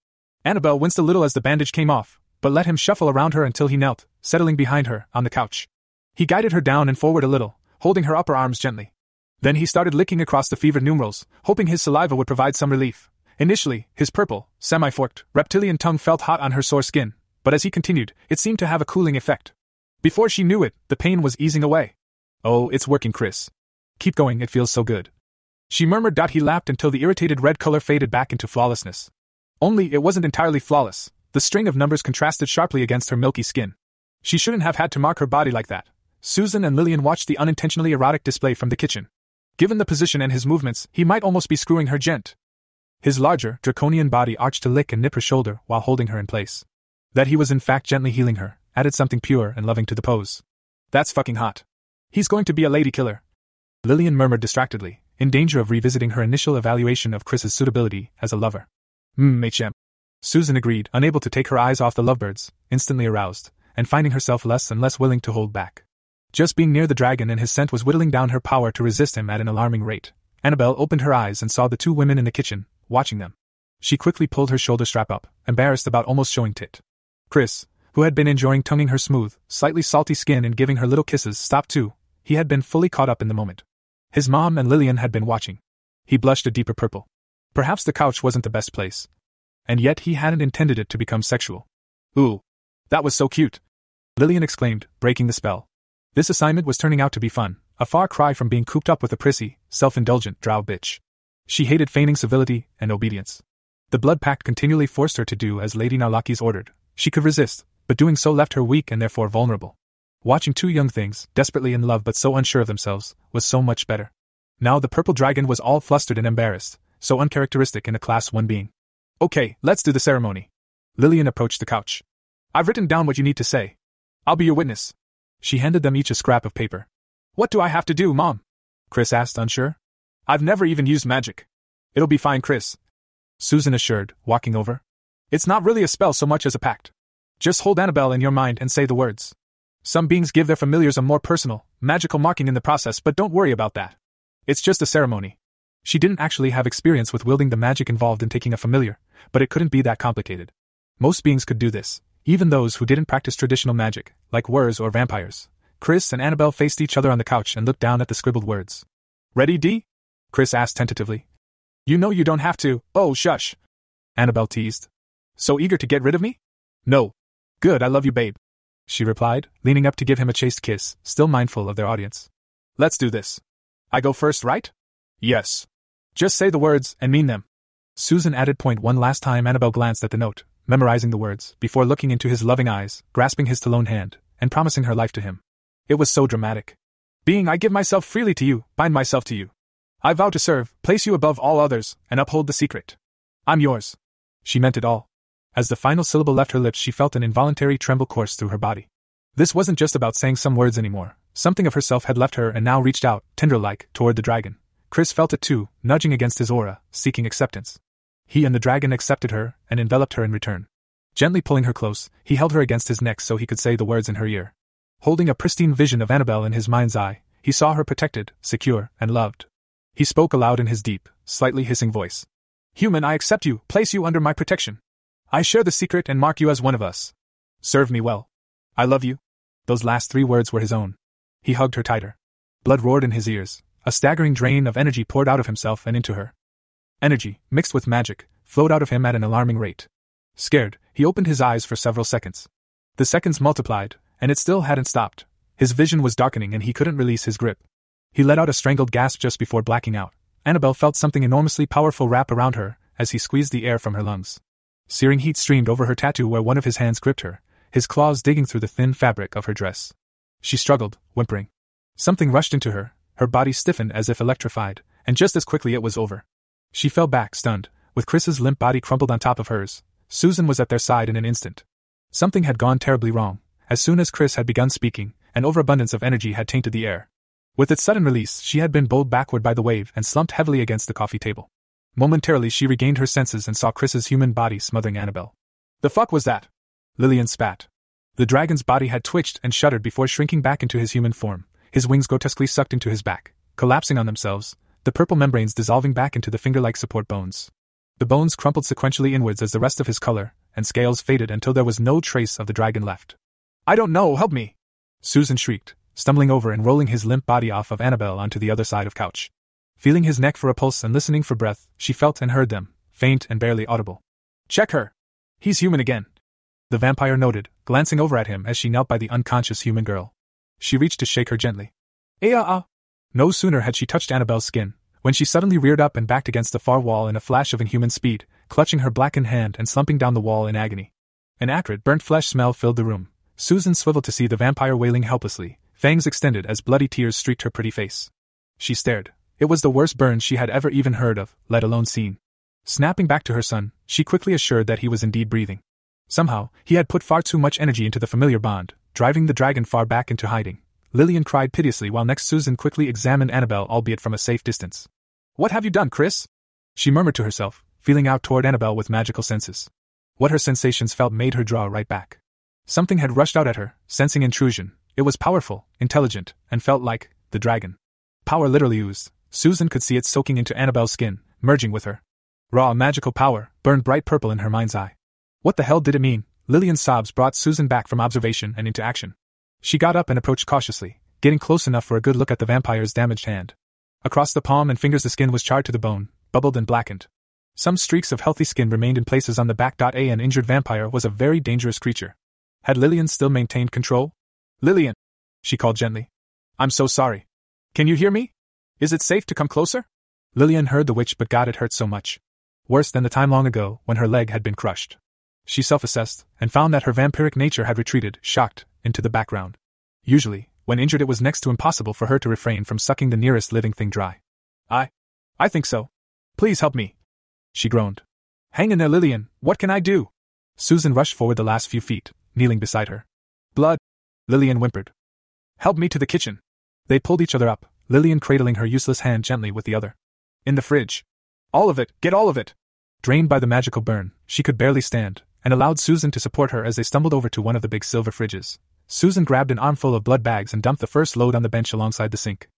Annabelle winced a little as the bandage came off, but let him shuffle around her until he knelt, settling behind her, on the couch. He guided her down and forward a little, holding her upper arms gently. Then he started licking across the fevered numerals, hoping his saliva would provide some relief. Initially, his purple, semi forked, reptilian tongue felt hot on her sore skin, but as he continued, it seemed to have a cooling effect. Before she knew it, the pain was easing away. Oh, it's working, Chris. Keep going, it feels so good. She murmured. He lapped until the irritated red color faded back into flawlessness. Only it wasn't entirely flawless. The string of numbers contrasted sharply against her milky skin. She shouldn't have had to mark her body like that. Susan and Lillian watched the unintentionally erotic display from the kitchen. Given the position and his movements, he might almost be screwing her gent. His larger, draconian body arched to lick and nip her shoulder while holding her in place. That he was in fact gently healing her, added something pure and loving to the pose. That's fucking hot. He's going to be a lady killer. Lillian murmured distractedly, in danger of revisiting her initial evaluation of Chris's suitability as a lover. Hmm, HM. Susan agreed, unable to take her eyes off the lovebirds, instantly aroused, and finding herself less and less willing to hold back. Just being near the dragon and his scent was whittling down her power to resist him at an alarming rate. Annabelle opened her eyes and saw the two women in the kitchen, watching them. She quickly pulled her shoulder strap up, embarrassed about almost showing tit. Chris, who had been enjoying tonguing her smooth, slightly salty skin and giving her little kisses, stopped too. He had been fully caught up in the moment. His mom and Lillian had been watching. He blushed a deeper purple. Perhaps the couch wasn't the best place. And yet he hadn't intended it to become sexual. Ooh. That was so cute. Lillian exclaimed, breaking the spell. This assignment was turning out to be fun, a far cry from being cooped up with a prissy, self indulgent drow bitch. She hated feigning civility and obedience. The blood pact continually forced her to do as Lady Narlakis ordered. She could resist, but doing so left her weak and therefore vulnerable. Watching two young things, desperately in love but so unsure of themselves, was so much better. Now the purple dragon was all flustered and embarrassed, so uncharacteristic in a Class 1 being. Okay, let's do the ceremony. Lillian approached the couch. I've written down what you need to say. I'll be your witness. She handed them each a scrap of paper. What do I have to do, Mom? Chris asked, unsure. I've never even used magic. It'll be fine, Chris. Susan assured, walking over. It's not really a spell so much as a pact. Just hold Annabelle in your mind and say the words. Some beings give their familiars a more personal, magical marking in the process, but don't worry about that. It's just a ceremony. She didn't actually have experience with wielding the magic involved in taking a familiar, but it couldn't be that complicated. Most beings could do this, even those who didn't practice traditional magic, like wers or vampires. Chris and Annabelle faced each other on the couch and looked down at the scribbled words. Ready, D? Chris asked tentatively. You know you don't have to. Oh, shush. Annabelle teased. So eager to get rid of me? No. Good, I love you, babe. She replied, leaning up to give him a chaste kiss, still mindful of their audience. Let's do this. I go first, right? Yes. Just say the words and mean them. Susan added point one last time Annabel glanced at the note, memorizing the words, before looking into his loving eyes, grasping his talon hand, and promising her life to him. It was so dramatic. Being I give myself freely to you, bind myself to you. I vow to serve, place you above all others, and uphold the secret. I'm yours. She meant it all. As the final syllable left her lips, she felt an involuntary tremble course through her body. This wasn't just about saying some words anymore. Something of herself had left her and now reached out, tender like, toward the dragon. Chris felt it too, nudging against his aura, seeking acceptance. He and the dragon accepted her and enveloped her in return. Gently pulling her close, he held her against his neck so he could say the words in her ear. Holding a pristine vision of Annabel in his mind's eye, he saw her protected, secure, and loved. He spoke aloud in his deep, slightly hissing voice. Human, I accept you, place you under my protection. I share the secret and mark you as one of us. Serve me well. I love you. Those last three words were his own. He hugged her tighter. Blood roared in his ears. A staggering drain of energy poured out of himself and into her. Energy, mixed with magic, flowed out of him at an alarming rate. Scared, he opened his eyes for several seconds. The seconds multiplied, and it still hadn't stopped. His vision was darkening and he couldn't release his grip. He let out a strangled gasp just before blacking out. Annabel felt something enormously powerful wrap around her as he squeezed the air from her lungs. Searing heat streamed over her tattoo where one of his hands gripped her, his claws digging through the thin fabric of her dress. She struggled, whimpering. Something rushed into her, her body stiffened as if electrified, and just as quickly it was over. She fell back, stunned, with Chris's limp body crumpled on top of hers. Susan was at their side in an instant. Something had gone terribly wrong. As soon as Chris had begun speaking, an overabundance of energy had tainted the air. With its sudden release, she had been bowled backward by the wave and slumped heavily against the coffee table. Momentarily, she regained her senses and saw Chris's human body smothering Annabel. The fuck was that? Lillian spat. The dragon's body had twitched and shuddered before shrinking back into his human form, his wings grotesquely sucked into his back, collapsing on themselves, the purple membranes dissolving back into the finger like support bones. The bones crumpled sequentially inwards as the rest of his color and scales faded until there was no trace of the dragon left. I don't know, help me! Susan shrieked, stumbling over and rolling his limp body off of Annabel onto the other side of couch. Feeling his neck for a pulse and listening for breath, she felt and heard them, faint and barely audible. Check her! He's human again! The vampire noted, glancing over at him as she knelt by the unconscious human girl. She reached to shake her gently. Eh ah ah! No sooner had she touched Annabel's skin, when she suddenly reared up and backed against the far wall in a flash of inhuman speed, clutching her blackened hand and slumping down the wall in agony. An acrid, burnt flesh smell filled the room. Susan swiveled to see the vampire wailing helplessly, fangs extended as bloody tears streaked her pretty face. She stared. It was the worst burn she had ever even heard of, let alone seen. Snapping back to her son, she quickly assured that he was indeed breathing. Somehow, he had put far too much energy into the familiar bond, driving the dragon far back into hiding. Lillian cried piteously while next Susan quickly examined Annabel, albeit from a safe distance. What have you done, Chris? She murmured to herself, feeling out toward Annabel with magical senses. What her sensations felt made her draw right back. Something had rushed out at her, sensing intrusion. It was powerful, intelligent, and felt like the dragon. Power literally oozed. Susan could see it soaking into Annabel's skin, merging with her. Raw magical power burned bright purple in her mind's eye. What the hell did it mean? Lillian's sobs brought Susan back from observation and into action. She got up and approached cautiously, getting close enough for a good look at the vampire's damaged hand. Across the palm and fingers, the skin was charred to the bone, bubbled and blackened. Some streaks of healthy skin remained in places on the back. A an injured vampire was a very dangerous creature. Had Lillian still maintained control? Lillian! She called gently. I'm so sorry. Can you hear me? Is it safe to come closer? Lillian heard the witch but God it hurt so much. Worse than the time long ago when her leg had been crushed. She self assessed and found that her vampiric nature had retreated, shocked, into the background. Usually, when injured, it was next to impossible for her to refrain from sucking the nearest living thing dry. I. I think so. Please help me. She groaned. Hang in there, Lillian, what can I do? Susan rushed forward the last few feet, kneeling beside her. Blood! Lillian whimpered. Help me to the kitchen. They pulled each other up, Lillian cradling her useless hand gently with the other. In the fridge. All of it, get all of it! Drained by the magical burn, she could barely stand, and allowed Susan to support her as they stumbled over to one of the big silver fridges. Susan grabbed an armful of blood bags and dumped the first load on the bench alongside the sink.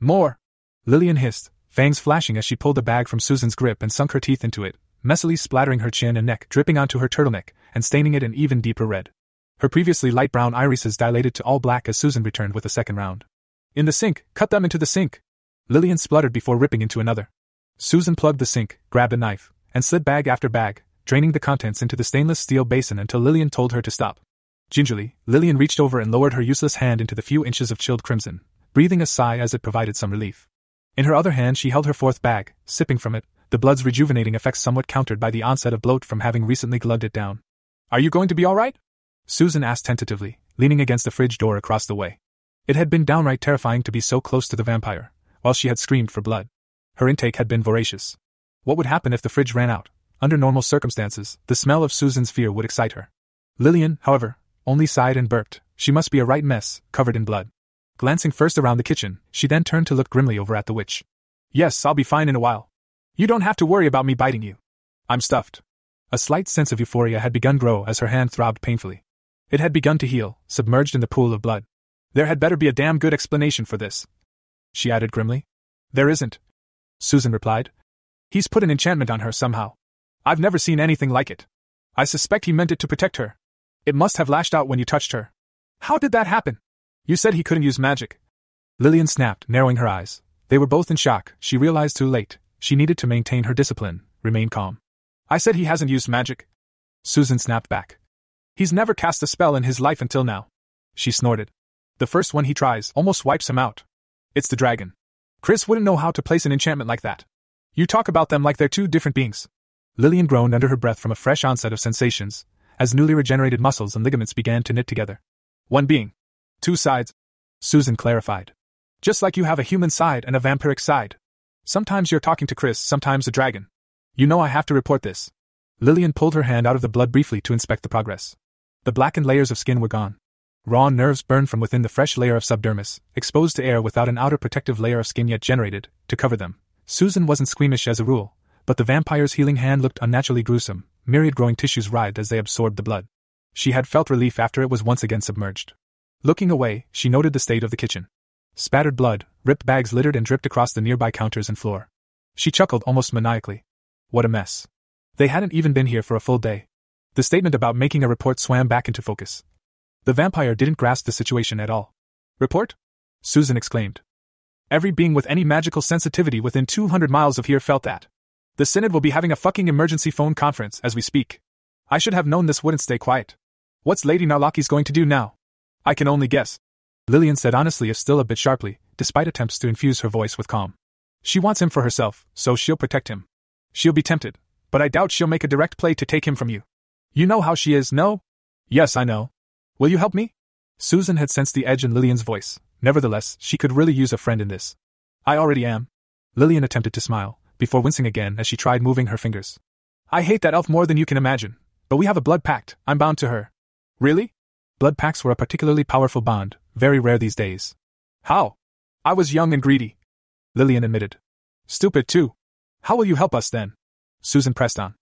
More! Lillian hissed, fangs flashing as she pulled the bag from Susan's grip and sunk her teeth into it, messily splattering her chin and neck, dripping onto her turtleneck, and staining it an even deeper red. Her previously light brown irises dilated to all black as Susan returned with a second round. In the sink, cut them into the sink! Lillian spluttered before ripping into another. Susan plugged the sink, grabbed a knife, and slid bag after bag, draining the contents into the stainless steel basin until Lillian told her to stop. Gingerly, Lillian reached over and lowered her useless hand into the few inches of chilled crimson, breathing a sigh as it provided some relief. In her other hand, she held her fourth bag, sipping from it, the blood's rejuvenating effects somewhat countered by the onset of bloat from having recently glugged it down. Are you going to be all right? Susan asked tentatively, leaning against the fridge door across the way. It had been downright terrifying to be so close to the vampire, while she had screamed for blood. Her intake had been voracious. What would happen if the fridge ran out? Under normal circumstances, the smell of Susan's fear would excite her. Lillian, however, only sighed and burped. She must be a right mess, covered in blood. Glancing first around the kitchen, she then turned to look grimly over at the witch. Yes, I'll be fine in a while. You don't have to worry about me biting you. I'm stuffed. A slight sense of euphoria had begun grow as her hand throbbed painfully. It had begun to heal, submerged in the pool of blood. There had better be a damn good explanation for this. She added grimly. There isn't. Susan replied. He's put an enchantment on her somehow. I've never seen anything like it. I suspect he meant it to protect her. It must have lashed out when you touched her. How did that happen? You said he couldn't use magic. Lillian snapped, narrowing her eyes. They were both in shock, she realized too late. She needed to maintain her discipline, remain calm. I said he hasn't used magic. Susan snapped back. He's never cast a spell in his life until now. She snorted. The first one he tries almost wipes him out. It's the dragon. Chris wouldn't know how to place an enchantment like that. You talk about them like they're two different beings. Lillian groaned under her breath from a fresh onset of sensations, as newly regenerated muscles and ligaments began to knit together. One being. Two sides. Susan clarified. Just like you have a human side and a vampiric side. Sometimes you're talking to Chris, sometimes a dragon. You know I have to report this. Lillian pulled her hand out of the blood briefly to inspect the progress. The blackened layers of skin were gone. Raw nerves burned from within the fresh layer of subdermis, exposed to air without an outer protective layer of skin yet generated, to cover them. Susan wasn't squeamish as a rule, but the vampire's healing hand looked unnaturally gruesome, myriad growing tissues writhed as they absorbed the blood. She had felt relief after it was once again submerged. Looking away, she noted the state of the kitchen. Spattered blood, ripped bags littered and dripped across the nearby counters and floor. She chuckled almost maniacally. What a mess. They hadn't even been here for a full day. The statement about making a report swam back into focus. The vampire didn't grasp the situation at all. Report? Susan exclaimed. Every being with any magical sensitivity within 200 miles of here felt that. The Synod will be having a fucking emergency phone conference as we speak. I should have known this wouldn't stay quiet. What's Lady Narlakis going to do now? I can only guess. Lillian said honestly if still a bit sharply, despite attempts to infuse her voice with calm. She wants him for herself, so she'll protect him. She'll be tempted, but I doubt she'll make a direct play to take him from you. You know how she is, no? Yes, I know. Will you help me? Susan had sensed the edge in Lillian's voice. Nevertheless, she could really use a friend in this. I already am. Lillian attempted to smile, before wincing again as she tried moving her fingers. I hate that elf more than you can imagine, but we have a blood pact, I'm bound to her. Really? Blood pacts were a particularly powerful bond, very rare these days. How? I was young and greedy. Lillian admitted. Stupid, too. How will you help us then? Susan pressed on.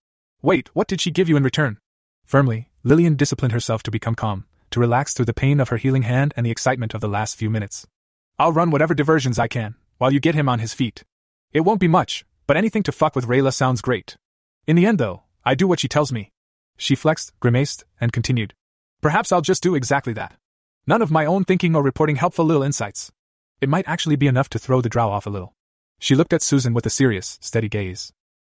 Wait, what did she give you in return? Firmly, Lillian disciplined herself to become calm, to relax through the pain of her healing hand and the excitement of the last few minutes. I'll run whatever diversions I can, while you get him on his feet. It won't be much, but anything to fuck with Rayla sounds great. In the end, though, I do what she tells me. She flexed, grimaced, and continued. Perhaps I'll just do exactly that. None of my own thinking or reporting helpful little insights. It might actually be enough to throw the drow off a little. She looked at Susan with a serious, steady gaze.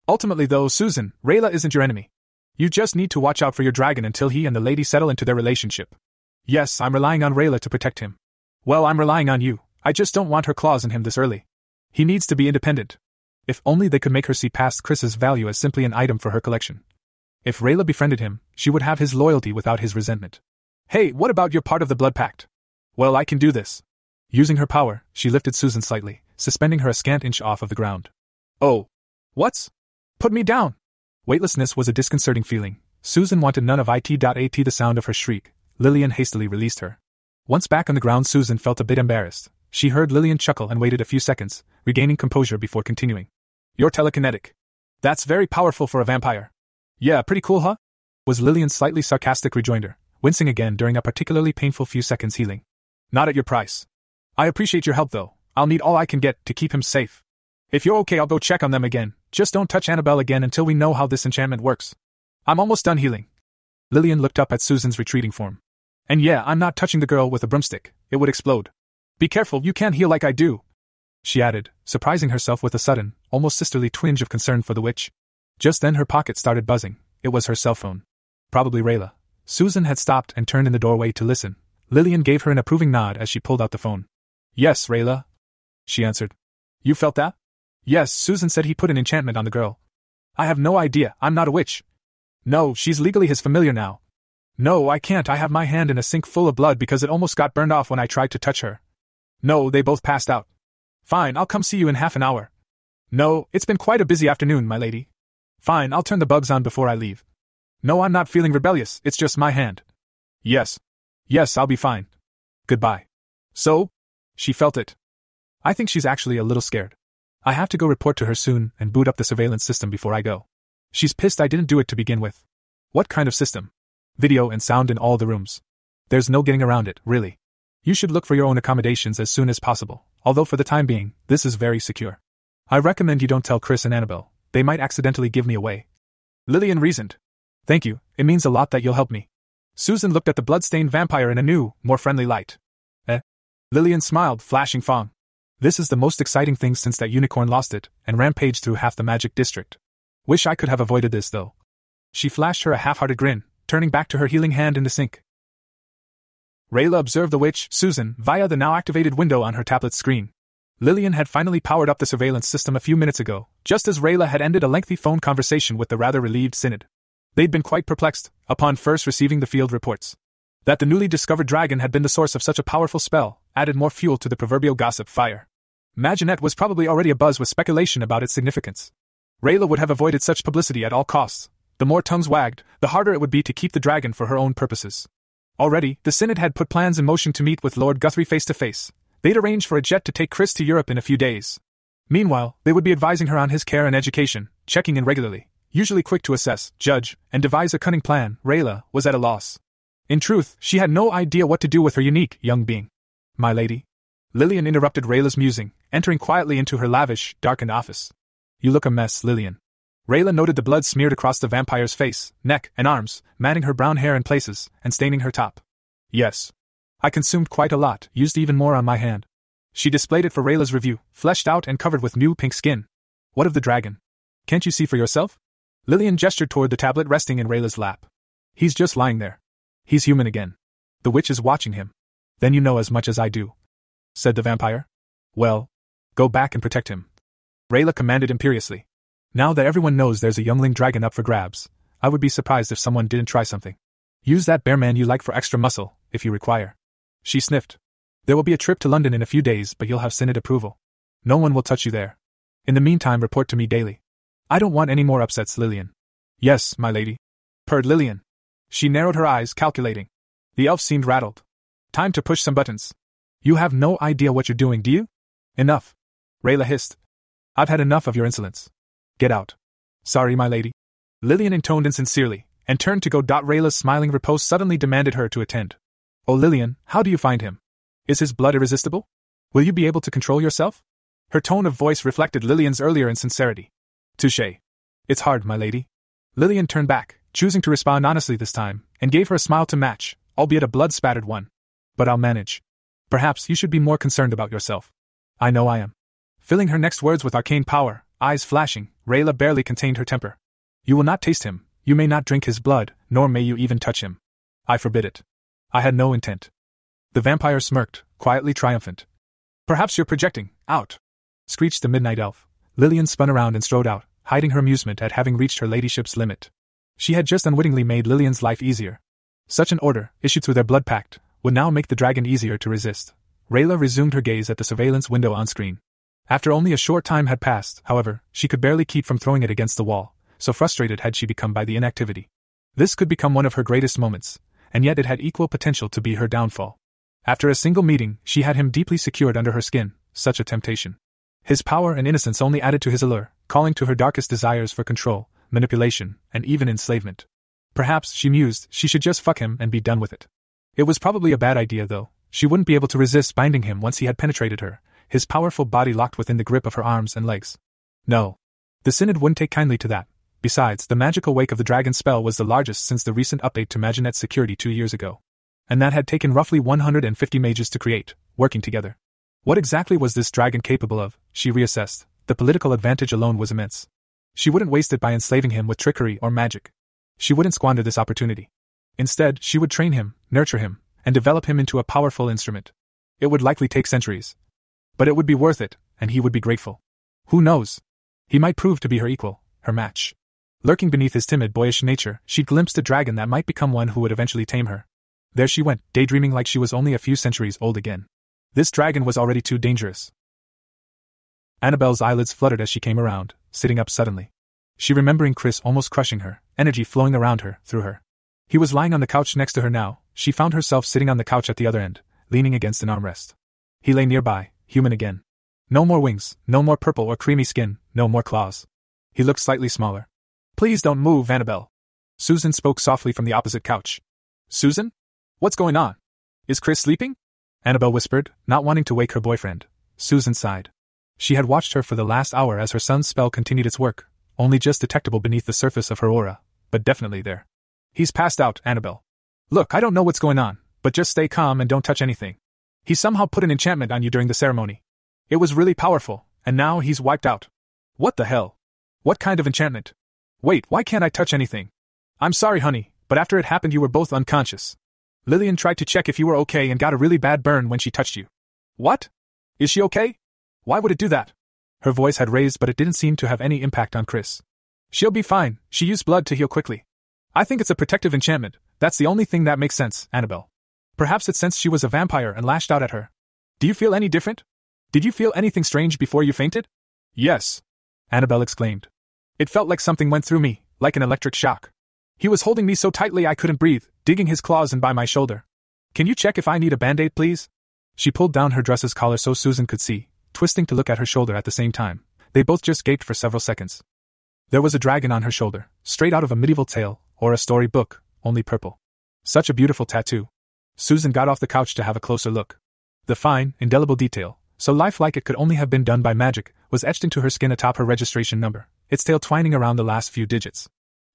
Ultimately, though, Susan, Rayla isn't your enemy. You just need to watch out for your dragon until he and the lady settle into their relationship. Yes, I'm relying on Rayla to protect him. Well, I'm relying on you. I just don't want her claws in him this early. He needs to be independent. If only they could make her see past Chris's value as simply an item for her collection. If Rayla befriended him, she would have his loyalty without his resentment. Hey, what about your part of the blood pact? Well, I can do this. Using her power, she lifted Susan slightly, suspending her a scant inch off of the ground. Oh. What's? Put me down! Weightlessness was a disconcerting feeling. Susan wanted none of it.at the sound of her shriek. Lillian hastily released her. Once back on the ground, Susan felt a bit embarrassed. She heard Lillian chuckle and waited a few seconds, regaining composure before continuing. You're telekinetic. That's very powerful for a vampire. Yeah, pretty cool, huh? Was Lillian's slightly sarcastic rejoinder, wincing again during a particularly painful few seconds healing. Not at your price. I appreciate your help, though. I'll need all I can get to keep him safe. If you're okay, I'll go check on them again. Just don't touch Annabelle again until we know how this enchantment works. I'm almost done healing. Lillian looked up at Susan's retreating form. And yeah, I'm not touching the girl with a broomstick, it would explode. Be careful, you can't heal like I do. She added, surprising herself with a sudden, almost sisterly twinge of concern for the witch. Just then her pocket started buzzing, it was her cell phone. Probably Rayla. Susan had stopped and turned in the doorway to listen. Lillian gave her an approving nod as she pulled out the phone. Yes, Rayla. She answered. You felt that? Yes, Susan said he put an enchantment on the girl. I have no idea, I'm not a witch. No, she's legally his familiar now. No, I can't, I have my hand in a sink full of blood because it almost got burned off when I tried to touch her. No, they both passed out. Fine, I'll come see you in half an hour. No, it's been quite a busy afternoon, my lady. Fine, I'll turn the bugs on before I leave. No, I'm not feeling rebellious, it's just my hand. Yes. Yes, I'll be fine. Goodbye. So? She felt it. I think she's actually a little scared. I have to go report to her soon and boot up the surveillance system before I go. She's pissed I didn't do it to begin with. What kind of system? Video and sound in all the rooms. There's no getting around it, really. You should look for your own accommodations as soon as possible, although for the time being, this is very secure. I recommend you don't tell Chris and Annabelle, they might accidentally give me away. Lillian reasoned. Thank you, it means a lot that you'll help me. Susan looked at the blood-stained vampire in a new, more friendly light. Eh? Lillian smiled, flashing Fong. This is the most exciting thing since that unicorn lost it and rampaged through half the magic district. Wish I could have avoided this, though. She flashed her a half hearted grin, turning back to her healing hand in the sink. Rayla observed the witch, Susan, via the now activated window on her tablet screen. Lillian had finally powered up the surveillance system a few minutes ago, just as Rayla had ended a lengthy phone conversation with the rather relieved Synod. They'd been quite perplexed, upon first receiving the field reports. That the newly discovered dragon had been the source of such a powerful spell added more fuel to the proverbial gossip fire. Maginette was probably already abuzz with speculation about its significance. Rayla would have avoided such publicity at all costs. The more tongues wagged, the harder it would be to keep the dragon for her own purposes. Already, the Synod had put plans in motion to meet with Lord Guthrie face to face. They'd arrange for a jet to take Chris to Europe in a few days. Meanwhile, they would be advising her on his care and education, checking in regularly, usually quick to assess, judge, and devise a cunning plan. Rayla was at a loss. In truth, she had no idea what to do with her unique young being. My lady? Lillian interrupted Rayla's musing, entering quietly into her lavish, darkened office. You look a mess, Lillian. Rayla noted the blood smeared across the vampire's face, neck, and arms, matting her brown hair in places, and staining her top. Yes. I consumed quite a lot, used even more on my hand. She displayed it for Rayla's review, fleshed out and covered with new pink skin. What of the dragon? Can't you see for yourself? Lillian gestured toward the tablet resting in Rayla's lap. He's just lying there. He's human again. The witch is watching him. Then you know as much as I do. Said the vampire. Well, go back and protect him. Rayla commanded imperiously. Now that everyone knows there's a youngling dragon up for grabs, I would be surprised if someone didn't try something. Use that bear man you like for extra muscle, if you require. She sniffed. There will be a trip to London in a few days, but you'll have Synod approval. No one will touch you there. In the meantime, report to me daily. I don't want any more upsets, Lillian. Yes, my lady. Purred Lillian. She narrowed her eyes, calculating. The elf seemed rattled. Time to push some buttons. You have no idea what you're doing, do you? Enough. Rayla hissed. I've had enough of your insolence. Get out. Sorry, my lady. Lillian intoned insincerely, and turned to go. Rayla's smiling riposte suddenly demanded her to attend. Oh, Lillian, how do you find him? Is his blood irresistible? Will you be able to control yourself? Her tone of voice reflected Lillian's earlier insincerity. Touche. It's hard, my lady. Lillian turned back, choosing to respond honestly this time, and gave her a smile to match, albeit a blood spattered one. But I'll manage. Perhaps you should be more concerned about yourself. I know I am. Filling her next words with arcane power, eyes flashing, Rayla barely contained her temper. You will not taste him, you may not drink his blood, nor may you even touch him. I forbid it. I had no intent. The vampire smirked, quietly triumphant. Perhaps you're projecting, out! screeched the midnight elf. Lillian spun around and strode out, hiding her amusement at having reached her ladyship's limit. She had just unwittingly made Lillian's life easier. Such an order, issued through their blood pact, would now make the dragon easier to resist. Rayla resumed her gaze at the surveillance window on screen. After only a short time had passed, however, she could barely keep from throwing it against the wall, so frustrated had she become by the inactivity. This could become one of her greatest moments, and yet it had equal potential to be her downfall. After a single meeting, she had him deeply secured under her skin, such a temptation. His power and innocence only added to his allure, calling to her darkest desires for control, manipulation, and even enslavement. Perhaps, she mused, she should just fuck him and be done with it. It was probably a bad idea, though. She wouldn't be able to resist binding him once he had penetrated her, his powerful body locked within the grip of her arms and legs. No. The Synod wouldn't take kindly to that. Besides, the magical wake of the dragon spell was the largest since the recent update to Maginette's security two years ago. And that had taken roughly 150 mages to create, working together. What exactly was this dragon capable of? She reassessed. The political advantage alone was immense. She wouldn't waste it by enslaving him with trickery or magic. She wouldn't squander this opportunity. Instead, she would train him, nurture him, and develop him into a powerful instrument. It would likely take centuries. But it would be worth it, and he would be grateful. Who knows? He might prove to be her equal, her match. Lurking beneath his timid, boyish nature, she glimpsed a dragon that might become one who would eventually tame her. There she went, daydreaming like she was only a few centuries old again. This dragon was already too dangerous. Annabelle's eyelids fluttered as she came around, sitting up suddenly. She remembering Chris almost crushing her, energy flowing around her, through her. He was lying on the couch next to her now, she found herself sitting on the couch at the other end, leaning against an armrest. He lay nearby, human again. No more wings, no more purple or creamy skin, no more claws. He looked slightly smaller. Please don't move, Annabelle. Susan spoke softly from the opposite couch. Susan? What's going on? Is Chris sleeping? Annabelle whispered, not wanting to wake her boyfriend. Susan sighed. She had watched her for the last hour as her son's spell continued its work, only just detectable beneath the surface of her aura, but definitely there. He's passed out, Annabelle. Look, I don't know what's going on, but just stay calm and don't touch anything. He somehow put an enchantment on you during the ceremony. It was really powerful, and now he's wiped out. What the hell? What kind of enchantment? Wait, why can't I touch anything? I'm sorry, honey, but after it happened, you were both unconscious. Lillian tried to check if you were okay and got a really bad burn when she touched you. What? Is she okay? Why would it do that? Her voice had raised, but it didn't seem to have any impact on Chris. She'll be fine, she used blood to heal quickly. I think it's a protective enchantment, that's the only thing that makes sense, Annabelle. Perhaps it sensed she was a vampire and lashed out at her. Do you feel any different? Did you feel anything strange before you fainted? Yes. Annabelle exclaimed. It felt like something went through me, like an electric shock. He was holding me so tightly I couldn't breathe, digging his claws in by my shoulder. Can you check if I need a band aid, please? She pulled down her dress's collar so Susan could see, twisting to look at her shoulder at the same time. They both just gaped for several seconds. There was a dragon on her shoulder, straight out of a medieval tale, or a story book, only purple. Such a beautiful tattoo. Susan got off the couch to have a closer look. The fine, indelible detail, so lifelike it could only have been done by magic, was etched into her skin atop her registration number, its tail twining around the last few digits.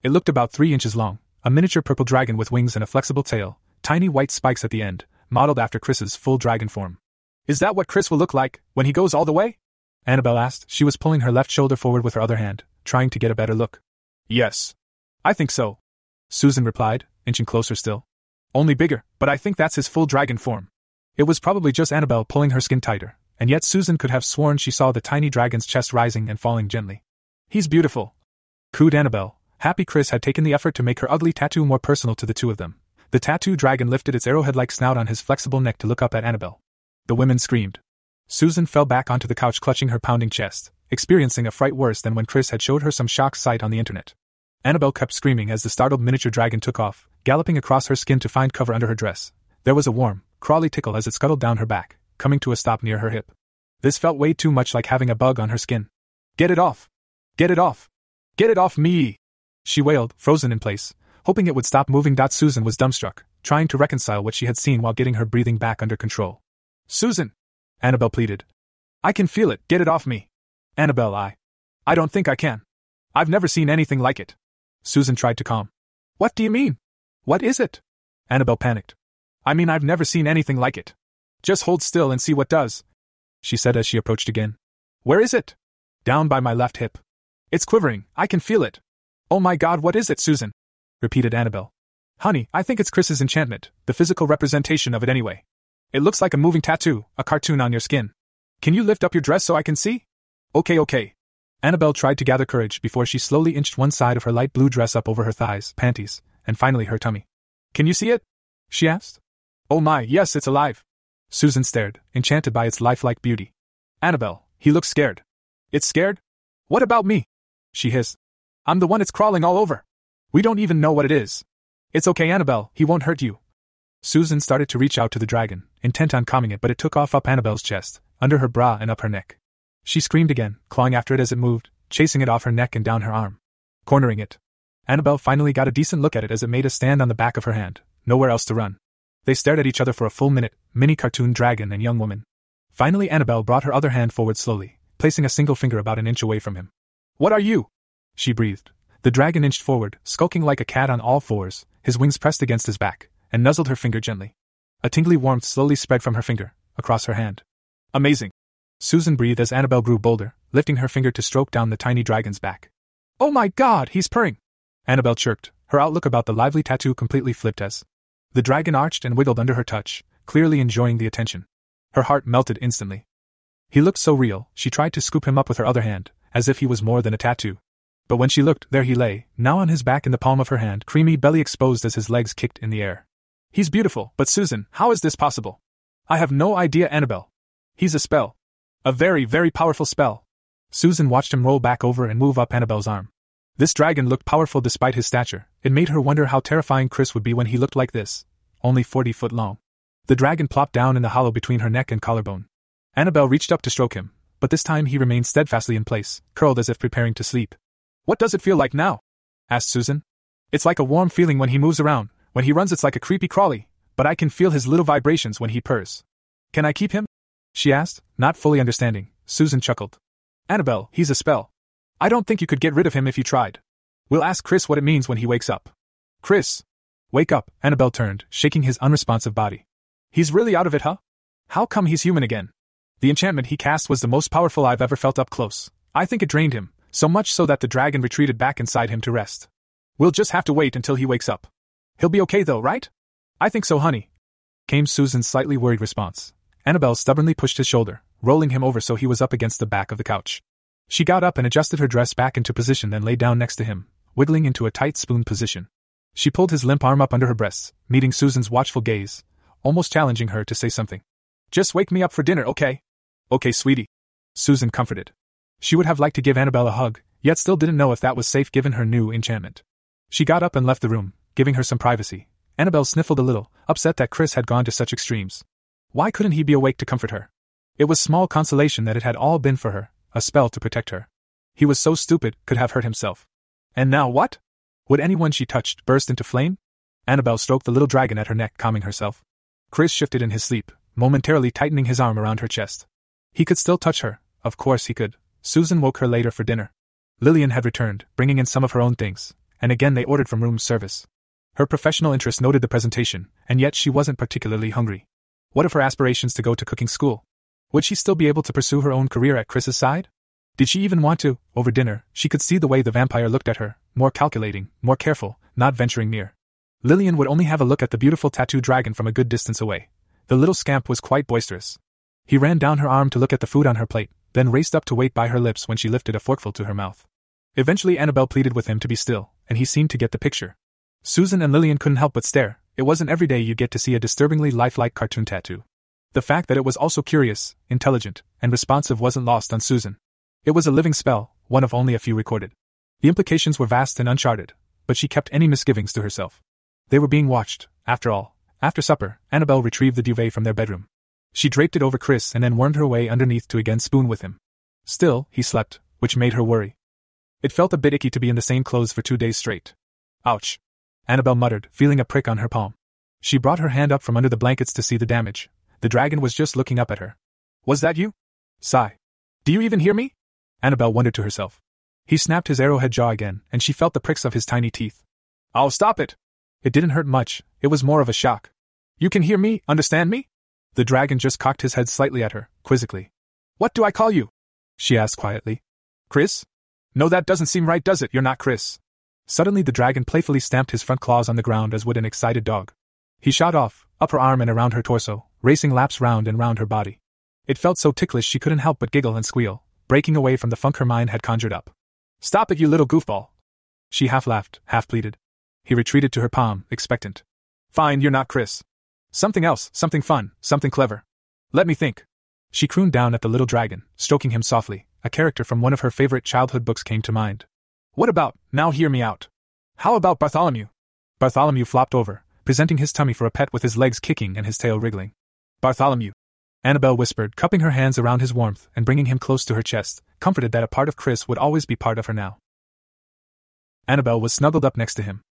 It looked about three inches long, a miniature purple dragon with wings and a flexible tail, tiny white spikes at the end, modeled after Chris's full dragon form. Is that what Chris will look like, when he goes all the way? Annabelle asked. She was pulling her left shoulder forward with her other hand, trying to get a better look. Yes. I think so. Susan replied, inching closer still. Only bigger, but I think that's his full dragon form. It was probably just Annabelle pulling her skin tighter, and yet Susan could have sworn she saw the tiny dragon's chest rising and falling gently. He's beautiful. Cooed Annabelle, Happy Chris had taken the effort to make her ugly tattoo more personal to the two of them. The tattoo dragon lifted its arrowhead like snout on his flexible neck to look up at Annabelle. The women screamed. Susan fell back onto the couch clutching her pounding chest, experiencing a fright worse than when Chris had showed her some shock sight on the internet. Annabelle kept screaming as the startled miniature dragon took off, galloping across her skin to find cover under her dress. There was a warm, crawly tickle as it scuttled down her back, coming to a stop near her hip. This felt way too much like having a bug on her skin. Get it off! Get it off! Get it off me! She wailed, frozen in place, hoping it would stop moving. Susan was dumbstruck, trying to reconcile what she had seen while getting her breathing back under control. Susan! Annabelle pleaded. I can feel it, get it off me. Annabelle, I. I don't think I can. I've never seen anything like it. Susan tried to calm. What do you mean? What is it? Annabelle panicked. I mean, I've never seen anything like it. Just hold still and see what does, she said as she approached again. Where is it? Down by my left hip. It's quivering, I can feel it. Oh my god, what is it, Susan? repeated Annabelle. Honey, I think it's Chris's enchantment, the physical representation of it anyway. It looks like a moving tattoo, a cartoon on your skin. Can you lift up your dress so I can see? Okay, okay. Annabelle tried to gather courage before she slowly inched one side of her light blue dress up over her thighs, panties, and finally her tummy. Can you see it? she asked. Oh my, yes, it's alive. Susan stared, enchanted by its lifelike beauty. Annabelle, he looks scared. It's scared? What about me? She hissed. I'm the one it's crawling all over. We don't even know what it is. It's okay, Annabelle, he won't hurt you. Susan started to reach out to the dragon, intent on calming it, but it took off up Annabelle's chest, under her bra and up her neck. She screamed again, clawing after it as it moved, chasing it off her neck and down her arm. Cornering it. Annabelle finally got a decent look at it as it made a stand on the back of her hand, nowhere else to run. They stared at each other for a full minute, mini cartoon dragon and young woman. Finally, Annabelle brought her other hand forward slowly, placing a single finger about an inch away from him. What are you? she breathed. The dragon inched forward, skulking like a cat on all fours, his wings pressed against his back, and nuzzled her finger gently. A tingly warmth slowly spread from her finger, across her hand. Amazing! Susan breathed as Annabelle grew bolder, lifting her finger to stroke down the tiny dragon's back. Oh my god, he's purring! Annabelle chirped, her outlook about the lively tattoo completely flipped as the dragon arched and wiggled under her touch, clearly enjoying the attention. Her heart melted instantly. He looked so real, she tried to scoop him up with her other hand, as if he was more than a tattoo. But when she looked, there he lay, now on his back in the palm of her hand, creamy belly exposed as his legs kicked in the air. He's beautiful, but Susan, how is this possible? I have no idea, Annabelle. He's a spell. A very, very powerful spell. Susan watched him roll back over and move up Annabelle's arm. This dragon looked powerful despite his stature. It made her wonder how terrifying Chris would be when he looked like this, only 40 foot long. The dragon plopped down in the hollow between her neck and collarbone. Annabelle reached up to stroke him, but this time he remained steadfastly in place, curled as if preparing to sleep. What does it feel like now? asked Susan. It's like a warm feeling when he moves around, when he runs, it's like a creepy crawly, but I can feel his little vibrations when he purrs. Can I keep him? She asked, not fully understanding. Susan chuckled. Annabelle, he's a spell. I don't think you could get rid of him if you tried. We'll ask Chris what it means when he wakes up. Chris! Wake up, Annabelle turned, shaking his unresponsive body. He's really out of it, huh? How come he's human again? The enchantment he cast was the most powerful I've ever felt up close. I think it drained him, so much so that the dragon retreated back inside him to rest. We'll just have to wait until he wakes up. He'll be okay though, right? I think so, honey. Came Susan's slightly worried response. Annabelle stubbornly pushed his shoulder, rolling him over so he was up against the back of the couch. She got up and adjusted her dress back into position, then lay down next to him, wiggling into a tight spoon position. She pulled his limp arm up under her breasts, meeting Susan's watchful gaze, almost challenging her to say something. Just wake me up for dinner, okay? Okay, sweetie. Susan comforted. She would have liked to give Annabelle a hug, yet still didn't know if that was safe given her new enchantment. She got up and left the room, giving her some privacy. Annabelle sniffled a little, upset that Chris had gone to such extremes. Why couldn't he be awake to comfort her? It was small consolation that it had all been for her, a spell to protect her. He was so stupid, could have hurt himself. And now what? Would anyone she touched burst into flame? Annabelle stroked the little dragon at her neck, calming herself. Chris shifted in his sleep, momentarily tightening his arm around her chest. He could still touch her, of course he could. Susan woke her later for dinner. Lillian had returned, bringing in some of her own things, and again they ordered from room service. Her professional interest noted the presentation, and yet she wasn't particularly hungry. What of her aspirations to go to cooking school? Would she still be able to pursue her own career at Chris's side? Did she even want to? Over dinner, she could see the way the vampire looked at her, more calculating, more careful, not venturing near. Lillian would only have a look at the beautiful tattooed dragon from a good distance away. The little scamp was quite boisterous. He ran down her arm to look at the food on her plate, then raced up to wait by her lips when she lifted a forkful to her mouth. Eventually, Annabelle pleaded with him to be still, and he seemed to get the picture. Susan and Lillian couldn't help but stare. It wasn't every day you get to see a disturbingly lifelike cartoon tattoo. The fact that it was also curious, intelligent, and responsive wasn't lost on Susan. It was a living spell, one of only a few recorded. The implications were vast and uncharted, but she kept any misgivings to herself. They were being watched, after all. After supper, Annabelle retrieved the duvet from their bedroom. She draped it over Chris and then wormed her way underneath to again spoon with him. Still, he slept, which made her worry. It felt a bit icky to be in the same clothes for two days straight. Ouch. Annabelle muttered, feeling a prick on her palm. She brought her hand up from under the blankets to see the damage, the dragon was just looking up at her. Was that you? Sigh. Do you even hear me? Annabelle wondered to herself. He snapped his arrowhead jaw again, and she felt the pricks of his tiny teeth. I'll stop it! It didn't hurt much, it was more of a shock. You can hear me, understand me? The dragon just cocked his head slightly at her, quizzically. What do I call you? She asked quietly. Chris? No, that doesn't seem right, does it? You're not Chris. Suddenly, the dragon playfully stamped his front claws on the ground as would an excited dog. He shot off, up her arm and around her torso, racing laps round and round her body. It felt so ticklish she couldn't help but giggle and squeal, breaking away from the funk her mind had conjured up. Stop it, you little goofball! She half laughed, half pleaded. He retreated to her palm, expectant. Fine, you're not Chris. Something else, something fun, something clever. Let me think. She crooned down at the little dragon, stroking him softly. A character from one of her favorite childhood books came to mind. What about, now hear me out. How about Bartholomew? Bartholomew flopped over, presenting his tummy for a pet with his legs kicking and his tail wriggling. Bartholomew. Annabelle whispered, cupping her hands around his warmth and bringing him close to her chest, comforted that a part of Chris would always be part of her now. Annabelle was snuggled up next to him.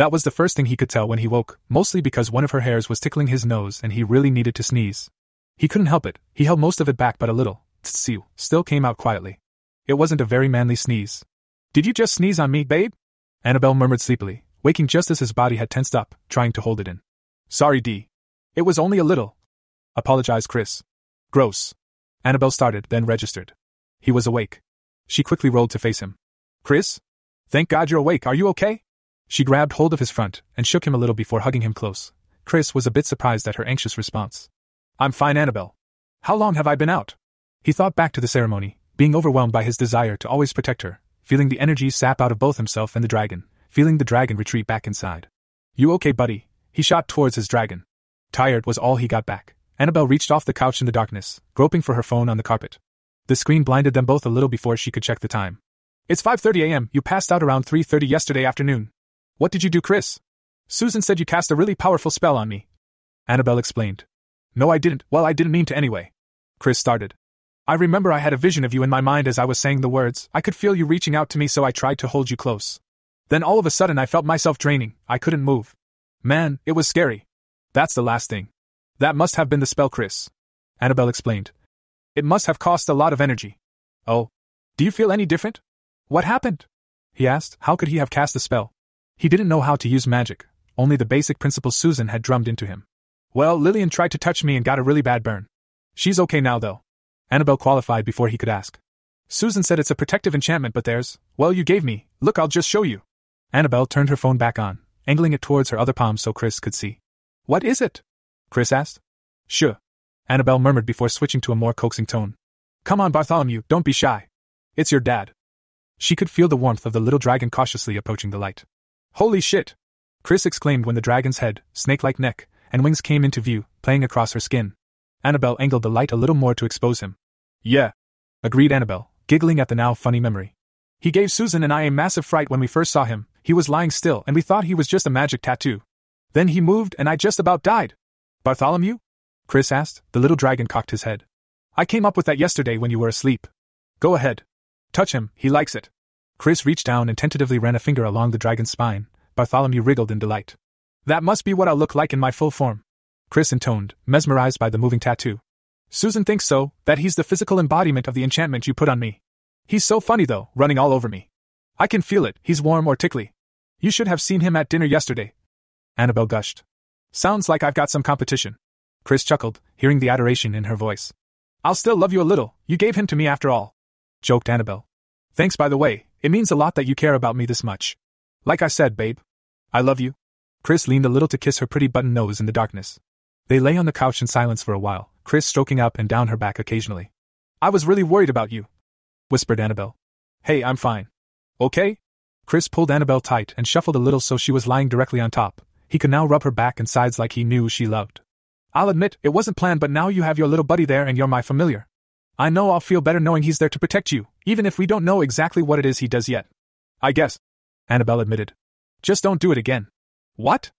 That was the first thing he could tell when he woke, mostly because one of her hairs was tickling his nose and he really needed to sneeze. He couldn't help it, he held most of it back but a little, tssiu, still came out quietly. It wasn't a very manly sneeze. Did you just sneeze on me, babe? Annabelle murmured sleepily, waking just as his body had tensed up, trying to hold it in. Sorry, Dee. It was only a little, apologized Chris. Gross. Annabelle started, then registered. He was awake. She quickly rolled to face him. Chris? Thank God you're awake, are you okay? She grabbed hold of his front and shook him a little before hugging him close. Chris was a bit surprised at her anxious response. I'm fine, Annabelle. How long have I been out? He thought back to the ceremony, being overwhelmed by his desire to always protect her, feeling the energy sap out of both himself and the dragon, feeling the dragon retreat back inside. You okay, buddy? He shot towards his dragon. Tired was all he got back. Annabelle reached off the couch in the darkness, groping for her phone on the carpet. The screen blinded them both a little before she could check the time. It's 5:30 a.m. You passed out around 3:30 yesterday afternoon. What did you do, Chris? Susan said you cast a really powerful spell on me. Annabelle explained. No, I didn't. Well, I didn't mean to anyway. Chris started. I remember I had a vision of you in my mind as I was saying the words. I could feel you reaching out to me, so I tried to hold you close. Then all of a sudden, I felt myself draining. I couldn't move. Man, it was scary. That's the last thing. That must have been the spell, Chris. Annabelle explained. It must have cost a lot of energy. Oh. Do you feel any different? What happened? He asked. How could he have cast the spell? He didn't know how to use magic, only the basic principles Susan had drummed into him. Well, Lillian tried to touch me and got a really bad burn. She's okay now, though. Annabelle qualified before he could ask. Susan said it's a protective enchantment, but there's, well, you gave me. Look, I'll just show you. Annabelle turned her phone back on, angling it towards her other palm so Chris could see. What is it? Chris asked. Sure. Annabelle murmured before switching to a more coaxing tone. Come on, Bartholomew, don't be shy. It's your dad. She could feel the warmth of the little dragon cautiously approaching the light. Holy shit! Chris exclaimed when the dragon's head, snake like neck, and wings came into view, playing across her skin. Annabelle angled the light a little more to expose him. Yeah, agreed Annabelle, giggling at the now funny memory. He gave Susan and I a massive fright when we first saw him. He was lying still, and we thought he was just a magic tattoo. Then he moved, and I just about died. Bartholomew? Chris asked. The little dragon cocked his head. I came up with that yesterday when you were asleep. Go ahead. Touch him, he likes it. Chris reached down and tentatively ran a finger along the dragon's spine. Bartholomew wriggled in delight. That must be what I'll look like in my full form. Chris intoned, mesmerized by the moving tattoo. Susan thinks so, that he's the physical embodiment of the enchantment you put on me. He's so funny though, running all over me. I can feel it, he's warm or tickly. You should have seen him at dinner yesterday. Annabelle gushed. Sounds like I've got some competition. Chris chuckled, hearing the adoration in her voice. I'll still love you a little, you gave him to me after all. Joked Annabelle. Thanks by the way, it means a lot that you care about me this much. Like I said, babe. I love you. Chris leaned a little to kiss her pretty button nose in the darkness. They lay on the couch in silence for a while, Chris stroking up and down her back occasionally. I was really worried about you, whispered Annabelle. Hey, I'm fine. Okay? Chris pulled Annabelle tight and shuffled a little so she was lying directly on top. He could now rub her back and sides like he knew she loved. I'll admit, it wasn't planned, but now you have your little buddy there and you're my familiar. I know I'll feel better knowing he's there to protect you, even if we don't know exactly what it is he does yet. I guess. Annabelle admitted. Just don't do it again. What?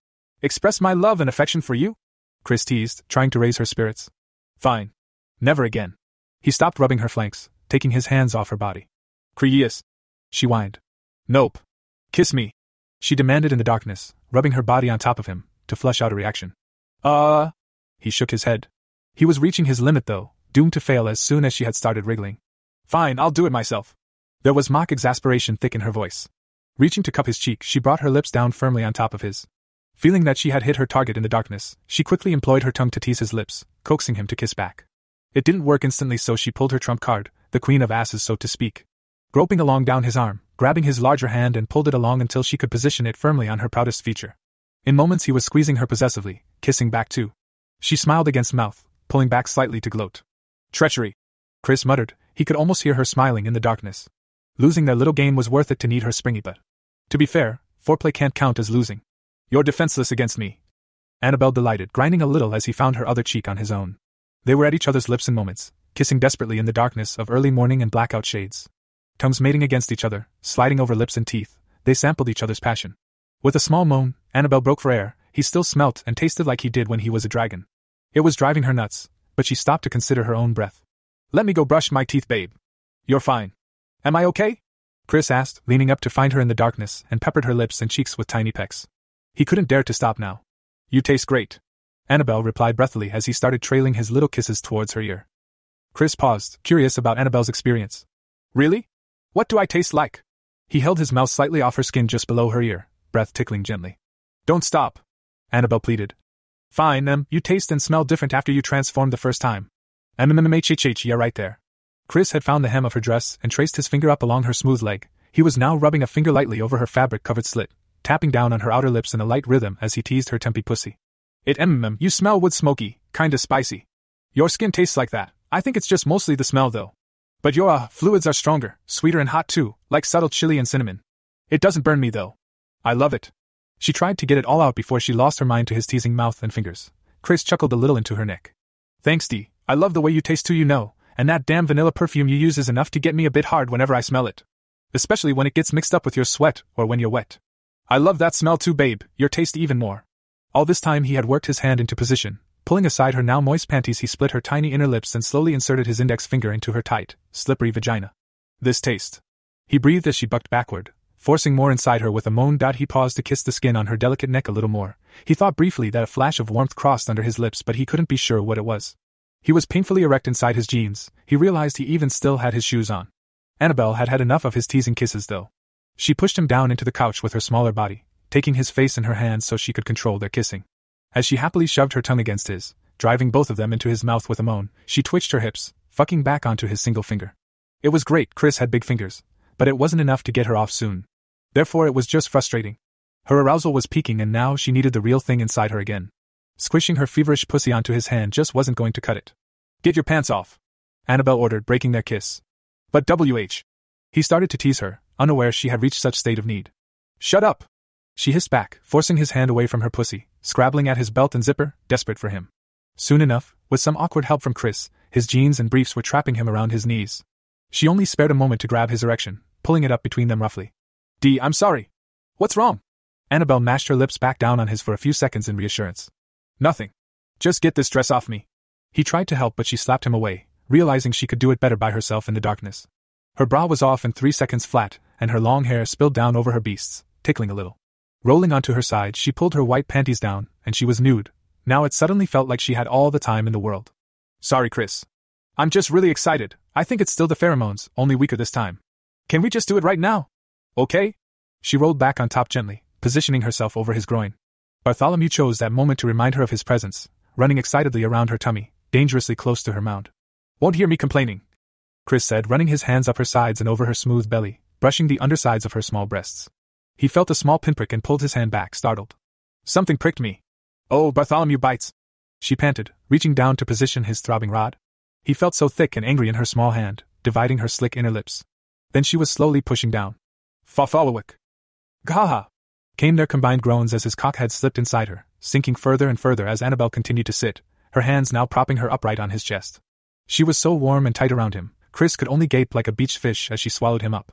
Express my love and affection for you? Chris teased, trying to raise her spirits. Fine. Never again. He stopped rubbing her flanks, taking his hands off her body. Chris. She whined. Nope. Kiss me. She demanded in the darkness, rubbing her body on top of him, to flush out a reaction. Uh. He shook his head. He was reaching his limit though, doomed to fail as soon as she had started wriggling. Fine, I'll do it myself. There was mock exasperation thick in her voice. Reaching to cup his cheek, she brought her lips down firmly on top of his. Feeling that she had hit her target in the darkness, she quickly employed her tongue to tease his lips, coaxing him to kiss back. It didn't work instantly, so she pulled her trump card, the queen of asses, so to speak. Groping along down his arm, grabbing his larger hand and pulled it along until she could position it firmly on her proudest feature. In moments, he was squeezing her possessively, kissing back too. She smiled against mouth, pulling back slightly to gloat. Treachery. Chris muttered, he could almost hear her smiling in the darkness. Losing their little game was worth it to need her springy butt. To be fair, foreplay can't count as losing. You're defenseless against me. Annabelle delighted, grinding a little as he found her other cheek on his own. They were at each other's lips in moments, kissing desperately in the darkness of early morning and blackout shades. Tongues mating against each other, sliding over lips and teeth, they sampled each other's passion. With a small moan, Annabelle broke for air. He still smelt and tasted like he did when he was a dragon. It was driving her nuts, but she stopped to consider her own breath. Let me go brush my teeth, babe. You're fine. Am I okay? Chris asked, leaning up to find her in the darkness, and peppered her lips and cheeks with tiny pecks. He couldn't dare to stop now. You taste great. Annabelle replied breathily as he started trailing his little kisses towards her ear. Chris paused, curious about Annabelle's experience. Really? What do I taste like? He held his mouth slightly off her skin just below her ear, breath tickling gently. Don't stop. Annabelle pleaded. Fine, um, you taste and smell different after you transformed the first time. MMMHHH, yeah, right there. Chris had found the hem of her dress and traced his finger up along her smooth leg. He was now rubbing a finger lightly over her fabric covered slit, tapping down on her outer lips in a light rhythm as he teased her tempy pussy. It mm, you smell wood smoky, kinda spicy. Your skin tastes like that. I think it's just mostly the smell though. But your uh, fluids are stronger, sweeter and hot too, like subtle chili and cinnamon. It doesn't burn me though. I love it. She tried to get it all out before she lost her mind to his teasing mouth and fingers. Chris chuckled a little into her neck. Thanks, Dee. I love the way you taste too, you know, and that damn vanilla perfume you use is enough to get me a bit hard whenever I smell it. Especially when it gets mixed up with your sweat or when you're wet. I love that smell too, babe, your taste even more. All this time he had worked his hand into position. Pulling aside her now moist panties, he split her tiny inner lips and slowly inserted his index finger into her tight, slippery vagina. This taste. He breathed as she bucked backward, Forcing more inside her with a moan. He paused to kiss the skin on her delicate neck a little more. He thought briefly that a flash of warmth crossed under his lips, but he couldn't be sure what it was. He was painfully erect inside his jeans. He realized he even still had his shoes on. Annabelle had had enough of his teasing kisses, though. She pushed him down into the couch with her smaller body, taking his face in her hands so she could control their kissing. As she happily shoved her tongue against his, driving both of them into his mouth with a moan, she twitched her hips, fucking back onto his single finger. It was great, Chris had big fingers, but it wasn't enough to get her off soon. Therefore, it was just frustrating. Her arousal was peaking, and now she needed the real thing inside her again. Squishing her feverish pussy onto his hand just wasn't going to cut it. Get your pants off, Annabelle ordered, breaking their kiss. But WH. He started to tease her, unaware she had reached such state of need. Shut up! She hissed back, forcing his hand away from her pussy, scrabbling at his belt and zipper, desperate for him. Soon enough, with some awkward help from Chris, his jeans and briefs were trapping him around his knees. She only spared a moment to grab his erection, pulling it up between them roughly. Dee, I'm sorry. What's wrong? Annabelle mashed her lips back down on his for a few seconds in reassurance. Nothing. Just get this dress off me. He tried to help, but she slapped him away, realizing she could do it better by herself in the darkness. Her bra was off in three seconds flat, and her long hair spilled down over her beasts, tickling a little. Rolling onto her side, she pulled her white panties down, and she was nude. Now it suddenly felt like she had all the time in the world. Sorry, Chris. I'm just really excited. I think it's still the pheromones, only weaker this time. Can we just do it right now? Okay? She rolled back on top gently, positioning herself over his groin. Bartholomew chose that moment to remind her of his presence, running excitedly around her tummy, dangerously close to her mound. Won't hear me complaining, Chris said, running his hands up her sides and over her smooth belly, brushing the undersides of her small breasts. He felt a small pinprick and pulled his hand back, startled. Something pricked me. Oh, Bartholomew bites. She panted, reaching down to position his throbbing rod. He felt so thick and angry in her small hand, dividing her slick inner lips. Then she was slowly pushing down. Fafalawik. Gaha! Came their combined groans as his cock had slipped inside her, sinking further and further as Annabelle continued to sit, her hands now propping her upright on his chest. She was so warm and tight around him, Chris could only gape like a beached fish as she swallowed him up.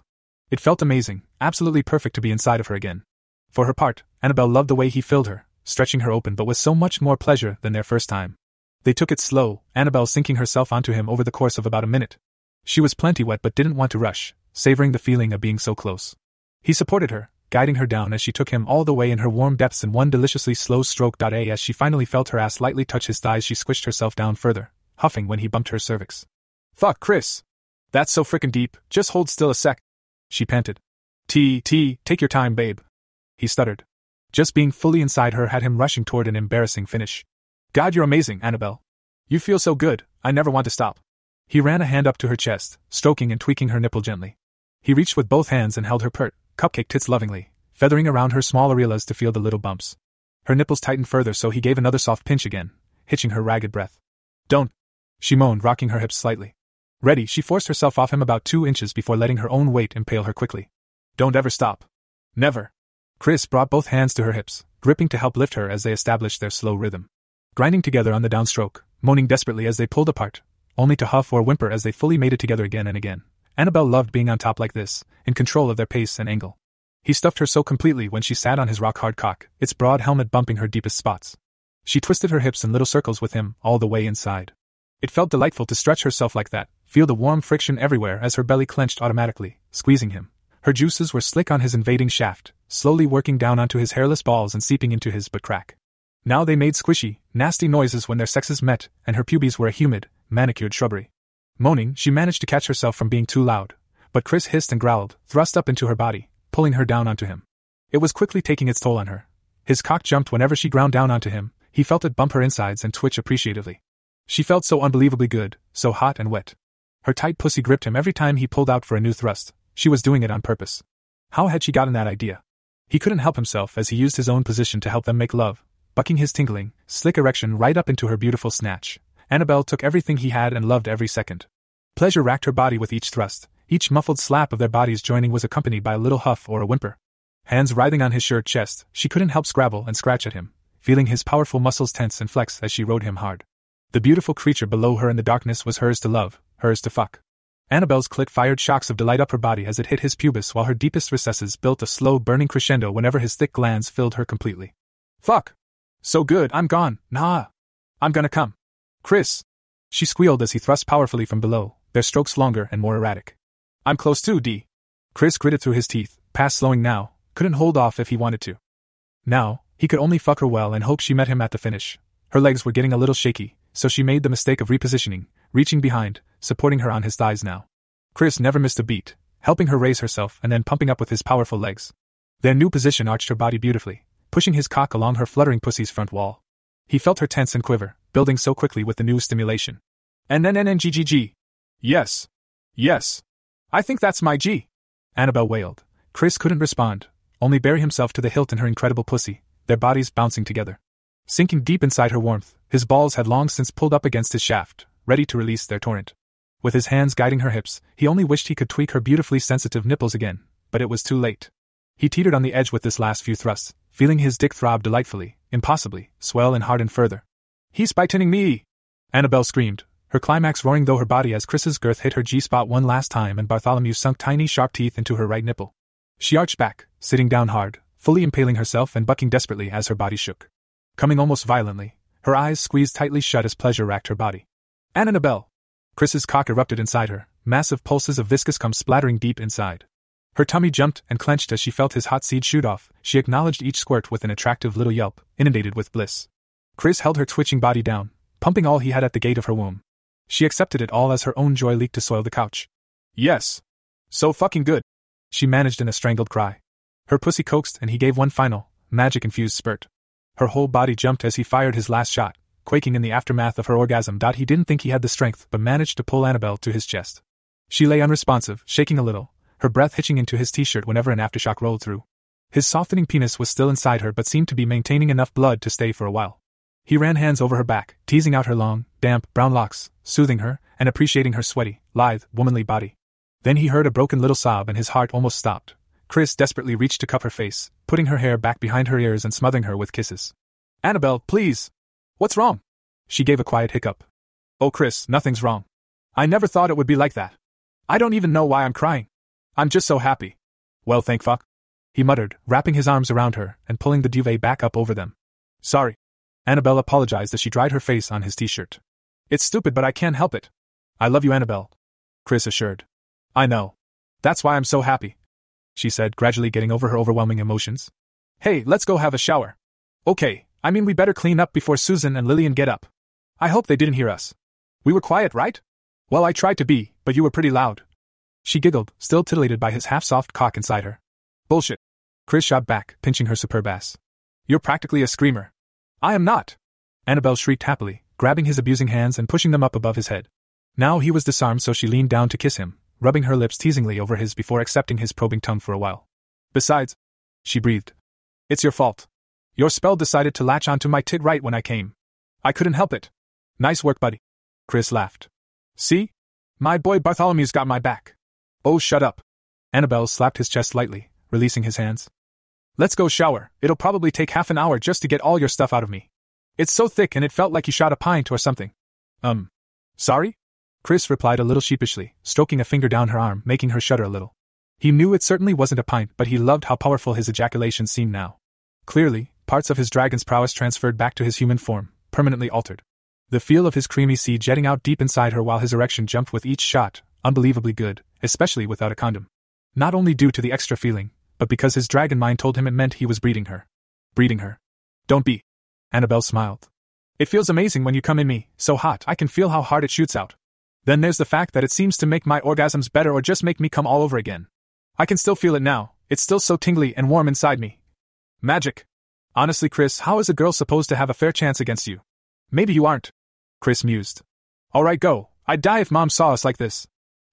It felt amazing, absolutely perfect to be inside of her again. For her part, Annabelle loved the way he filled her, stretching her open but with so much more pleasure than their first time. They took it slow, Annabelle sinking herself onto him over the course of about a minute. She was plenty wet but didn't want to rush, savoring the feeling of being so close. He supported her, guiding her down as she took him all the way in her warm depths in one deliciously slow stroke. A as she finally felt her ass lightly touch his thighs, she squished herself down further, huffing when he bumped her cervix. Fuck, Chris! That's so frickin' deep, just hold still a sec. She panted. T, T, take your time, babe. He stuttered. Just being fully inside her had him rushing toward an embarrassing finish. God, you're amazing, Annabelle. You feel so good, I never want to stop. He ran a hand up to her chest, stroking and tweaking her nipple gently. He reached with both hands and held her pert, cupcake tits lovingly, feathering around her small areolas to feel the little bumps. Her nipples tightened further, so he gave another soft pinch again, hitching her ragged breath. Don't! She moaned, rocking her hips slightly. Ready, she forced herself off him about two inches before letting her own weight impale her quickly. Don't ever stop. Never. Chris brought both hands to her hips, gripping to help lift her as they established their slow rhythm. Grinding together on the downstroke, moaning desperately as they pulled apart, only to huff or whimper as they fully made it together again and again. Annabelle loved being on top like this, in control of their pace and angle. He stuffed her so completely when she sat on his rock hard cock, its broad helmet bumping her deepest spots. She twisted her hips in little circles with him, all the way inside. It felt delightful to stretch herself like that, feel the warm friction everywhere as her belly clenched automatically, squeezing him. Her juices were slick on his invading shaft, slowly working down onto his hairless balls and seeping into his butt crack. Now they made squishy, nasty noises when their sexes met, and her pubes were a humid, manicured shrubbery. Moaning, she managed to catch herself from being too loud, but Chris hissed and growled, thrust up into her body, pulling her down onto him. It was quickly taking its toll on her. His cock jumped whenever she ground down onto him, he felt it bump her insides and twitch appreciatively. She felt so unbelievably good, so hot and wet. Her tight pussy gripped him every time he pulled out for a new thrust, she was doing it on purpose. How had she gotten that idea? He couldn't help himself as he used his own position to help them make love, bucking his tingling, slick erection right up into her beautiful snatch. Annabelle took everything he had and loved every second. Pleasure racked her body with each thrust, each muffled slap of their bodies joining was accompanied by a little huff or a whimper. Hands writhing on his shirt chest, she couldn't help scrabble and scratch at him, feeling his powerful muscles tense and flex as she rode him hard. The beautiful creature below her in the darkness was hers to love, hers to fuck. Annabelle's clit fired shocks of delight up her body as it hit his pubis while her deepest recesses built a slow burning crescendo whenever his thick glands filled her completely. Fuck! So good, I'm gone, nah. I'm gonna come. Chris! She squealed as he thrust powerfully from below, their strokes longer and more erratic. I'm close too, D. Chris gritted through his teeth, past slowing now, couldn't hold off if he wanted to. Now, he could only fuck her well and hope she met him at the finish. Her legs were getting a little shaky, so she made the mistake of repositioning, reaching behind, supporting her on his thighs now. Chris never missed a beat, helping her raise herself and then pumping up with his powerful legs. Their new position arched her body beautifully, pushing his cock along her fluttering pussy's front wall. He felt her tense and quiver, building so quickly with the new stimulation. And then NNGGG. Yes. Yes. I think that's my G. Annabelle wailed. Chris couldn't respond, only bury himself to the hilt in her incredible pussy, their bodies bouncing together. Sinking deep inside her warmth, his balls had long since pulled up against his shaft, ready to release their torrent. With his hands guiding her hips, he only wished he could tweak her beautifully sensitive nipples again, but it was too late. He teetered on the edge with this last few thrusts, feeling his dick throb delightfully, impossibly, swell and harden further. He's bitening me! Annabelle screamed, her climax roaring though her body as Chris's girth hit her G spot one last time and Bartholomew sunk tiny sharp teeth into her right nipple. She arched back, sitting down hard, fully impaling herself and bucking desperately as her body shook. Coming almost violently, her eyes squeezed tightly shut as pleasure racked her body. Annabelle! Chris's cock erupted inside her, massive pulses of viscous cum splattering deep inside. Her tummy jumped and clenched as she felt his hot seed shoot off. She acknowledged each squirt with an attractive little yelp, inundated with bliss. Chris held her twitching body down, pumping all he had at the gate of her womb. She accepted it all as her own joy leaked to soil the couch. Yes. So fucking good. She managed in a strangled cry. Her pussy coaxed and he gave one final, magic infused spurt. Her whole body jumped as he fired his last shot, quaking in the aftermath of her orgasm. He didn't think he had the strength, but managed to pull Annabelle to his chest. She lay unresponsive, shaking a little, her breath hitching into his t shirt whenever an aftershock rolled through. His softening penis was still inside her but seemed to be maintaining enough blood to stay for a while. He ran hands over her back, teasing out her long, damp, brown locks, soothing her, and appreciating her sweaty, lithe, womanly body. Then he heard a broken little sob and his heart almost stopped. Chris desperately reached to cup her face, putting her hair back behind her ears and smothering her with kisses. Annabelle, please! What's wrong? She gave a quiet hiccup. Oh, Chris, nothing's wrong. I never thought it would be like that. I don't even know why I'm crying. I'm just so happy. Well, thank fuck. He muttered, wrapping his arms around her and pulling the duvet back up over them. Sorry. Annabelle apologized as she dried her face on his t shirt. It's stupid, but I can't help it. I love you, Annabelle. Chris assured. I know. That's why I'm so happy. She said, gradually getting over her overwhelming emotions. Hey, let's go have a shower. Okay, I mean, we better clean up before Susan and Lillian get up. I hope they didn't hear us. We were quiet, right? Well, I tried to be, but you were pretty loud. She giggled, still titillated by his half soft cock inside her. Bullshit. Chris shot back, pinching her superb ass. You're practically a screamer. I am not. Annabelle shrieked happily, grabbing his abusing hands and pushing them up above his head. Now he was disarmed, so she leaned down to kiss him, rubbing her lips teasingly over his before accepting his probing tongue for a while. Besides, she breathed. It's your fault. Your spell decided to latch onto my tit right when I came. I couldn't help it. Nice work, buddy. Chris laughed. See? My boy Bartholomew's got my back. Oh, shut up. Annabelle slapped his chest lightly, releasing his hands. Let's go shower. It'll probably take half an hour just to get all your stuff out of me. It's so thick and it felt like you shot a pint or something. Um. Sorry? Chris replied a little sheepishly, stroking a finger down her arm, making her shudder a little. He knew it certainly wasn't a pint, but he loved how powerful his ejaculation seemed now. Clearly, parts of his dragon's prowess transferred back to his human form, permanently altered. The feel of his creamy seed jetting out deep inside her while his erection jumped with each shot, unbelievably good, especially without a condom. Not only due to the extra feeling, but because his dragon mind told him it meant he was breeding her. Breeding her. Don't be. Annabelle smiled. It feels amazing when you come in me, so hot I can feel how hard it shoots out. Then there's the fact that it seems to make my orgasms better or just make me come all over again. I can still feel it now, it's still so tingly and warm inside me. Magic. Honestly, Chris, how is a girl supposed to have a fair chance against you? Maybe you aren't. Chris mused. Alright, go. I'd die if mom saw us like this.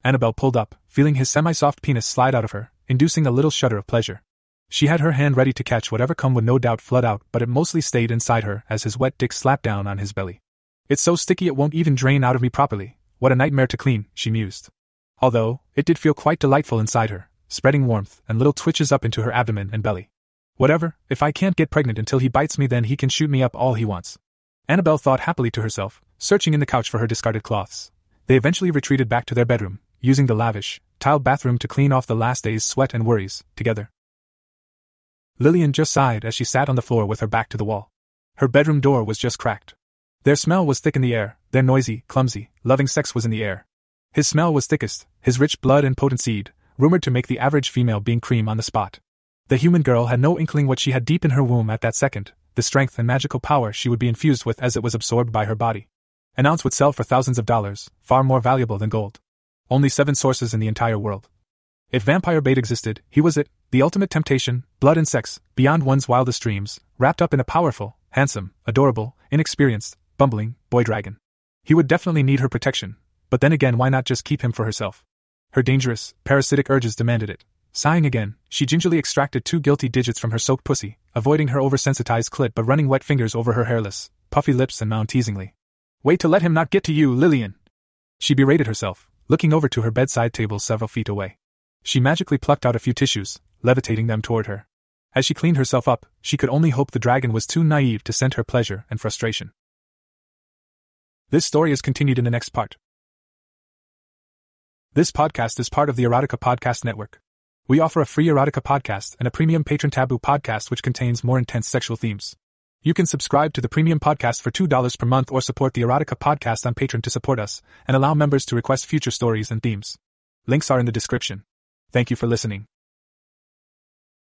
Annabelle pulled up, feeling his semi soft penis slide out of her, inducing a little shudder of pleasure. She had her hand ready to catch whatever cum would no doubt flood out, but it mostly stayed inside her as his wet dick slapped down on his belly. It's so sticky it won't even drain out of me properly. What a nightmare to clean, she mused. Although, it did feel quite delightful inside her, spreading warmth and little twitches up into her abdomen and belly. Whatever, if I can't get pregnant until he bites me, then he can shoot me up all he wants. Annabelle thought happily to herself, searching in the couch for her discarded cloths. They eventually retreated back to their bedroom, using the lavish, tiled bathroom to clean off the last day's sweat and worries, together. Lillian just sighed as she sat on the floor with her back to the wall. Her bedroom door was just cracked. Their smell was thick in the air, their noisy, clumsy, loving sex was in the air. His smell was thickest, his rich blood and potent seed, rumored to make the average female being cream on the spot. The human girl had no inkling what she had deep in her womb at that second, the strength and magical power she would be infused with as it was absorbed by her body. An ounce would sell for thousands of dollars, far more valuable than gold. Only seven sources in the entire world. If vampire bait existed, he was it, the ultimate temptation, blood and sex, beyond one's wildest dreams, wrapped up in a powerful, handsome, adorable, inexperienced, bumbling, boy dragon. He would definitely need her protection, but then again, why not just keep him for herself? Her dangerous, parasitic urges demanded it. Sighing again, she gingerly extracted two guilty digits from her soaked pussy, avoiding her oversensitized clit but running wet fingers over her hairless, puffy lips and moaned teasingly. Wait to let him not get to you, Lillian! She berated herself, looking over to her bedside table several feet away. She magically plucked out a few tissues, levitating them toward her. As she cleaned herself up, she could only hope the dragon was too naive to scent her pleasure and frustration. This story is continued in the next part. This podcast is part of the Erotica Podcast Network. We offer a free erotica podcast and a premium patron taboo podcast which contains more intense sexual themes. You can subscribe to the premium podcast for $2 per month or support the Erotica podcast on Patreon to support us and allow members to request future stories and themes. Links are in the description. Thank you for listening.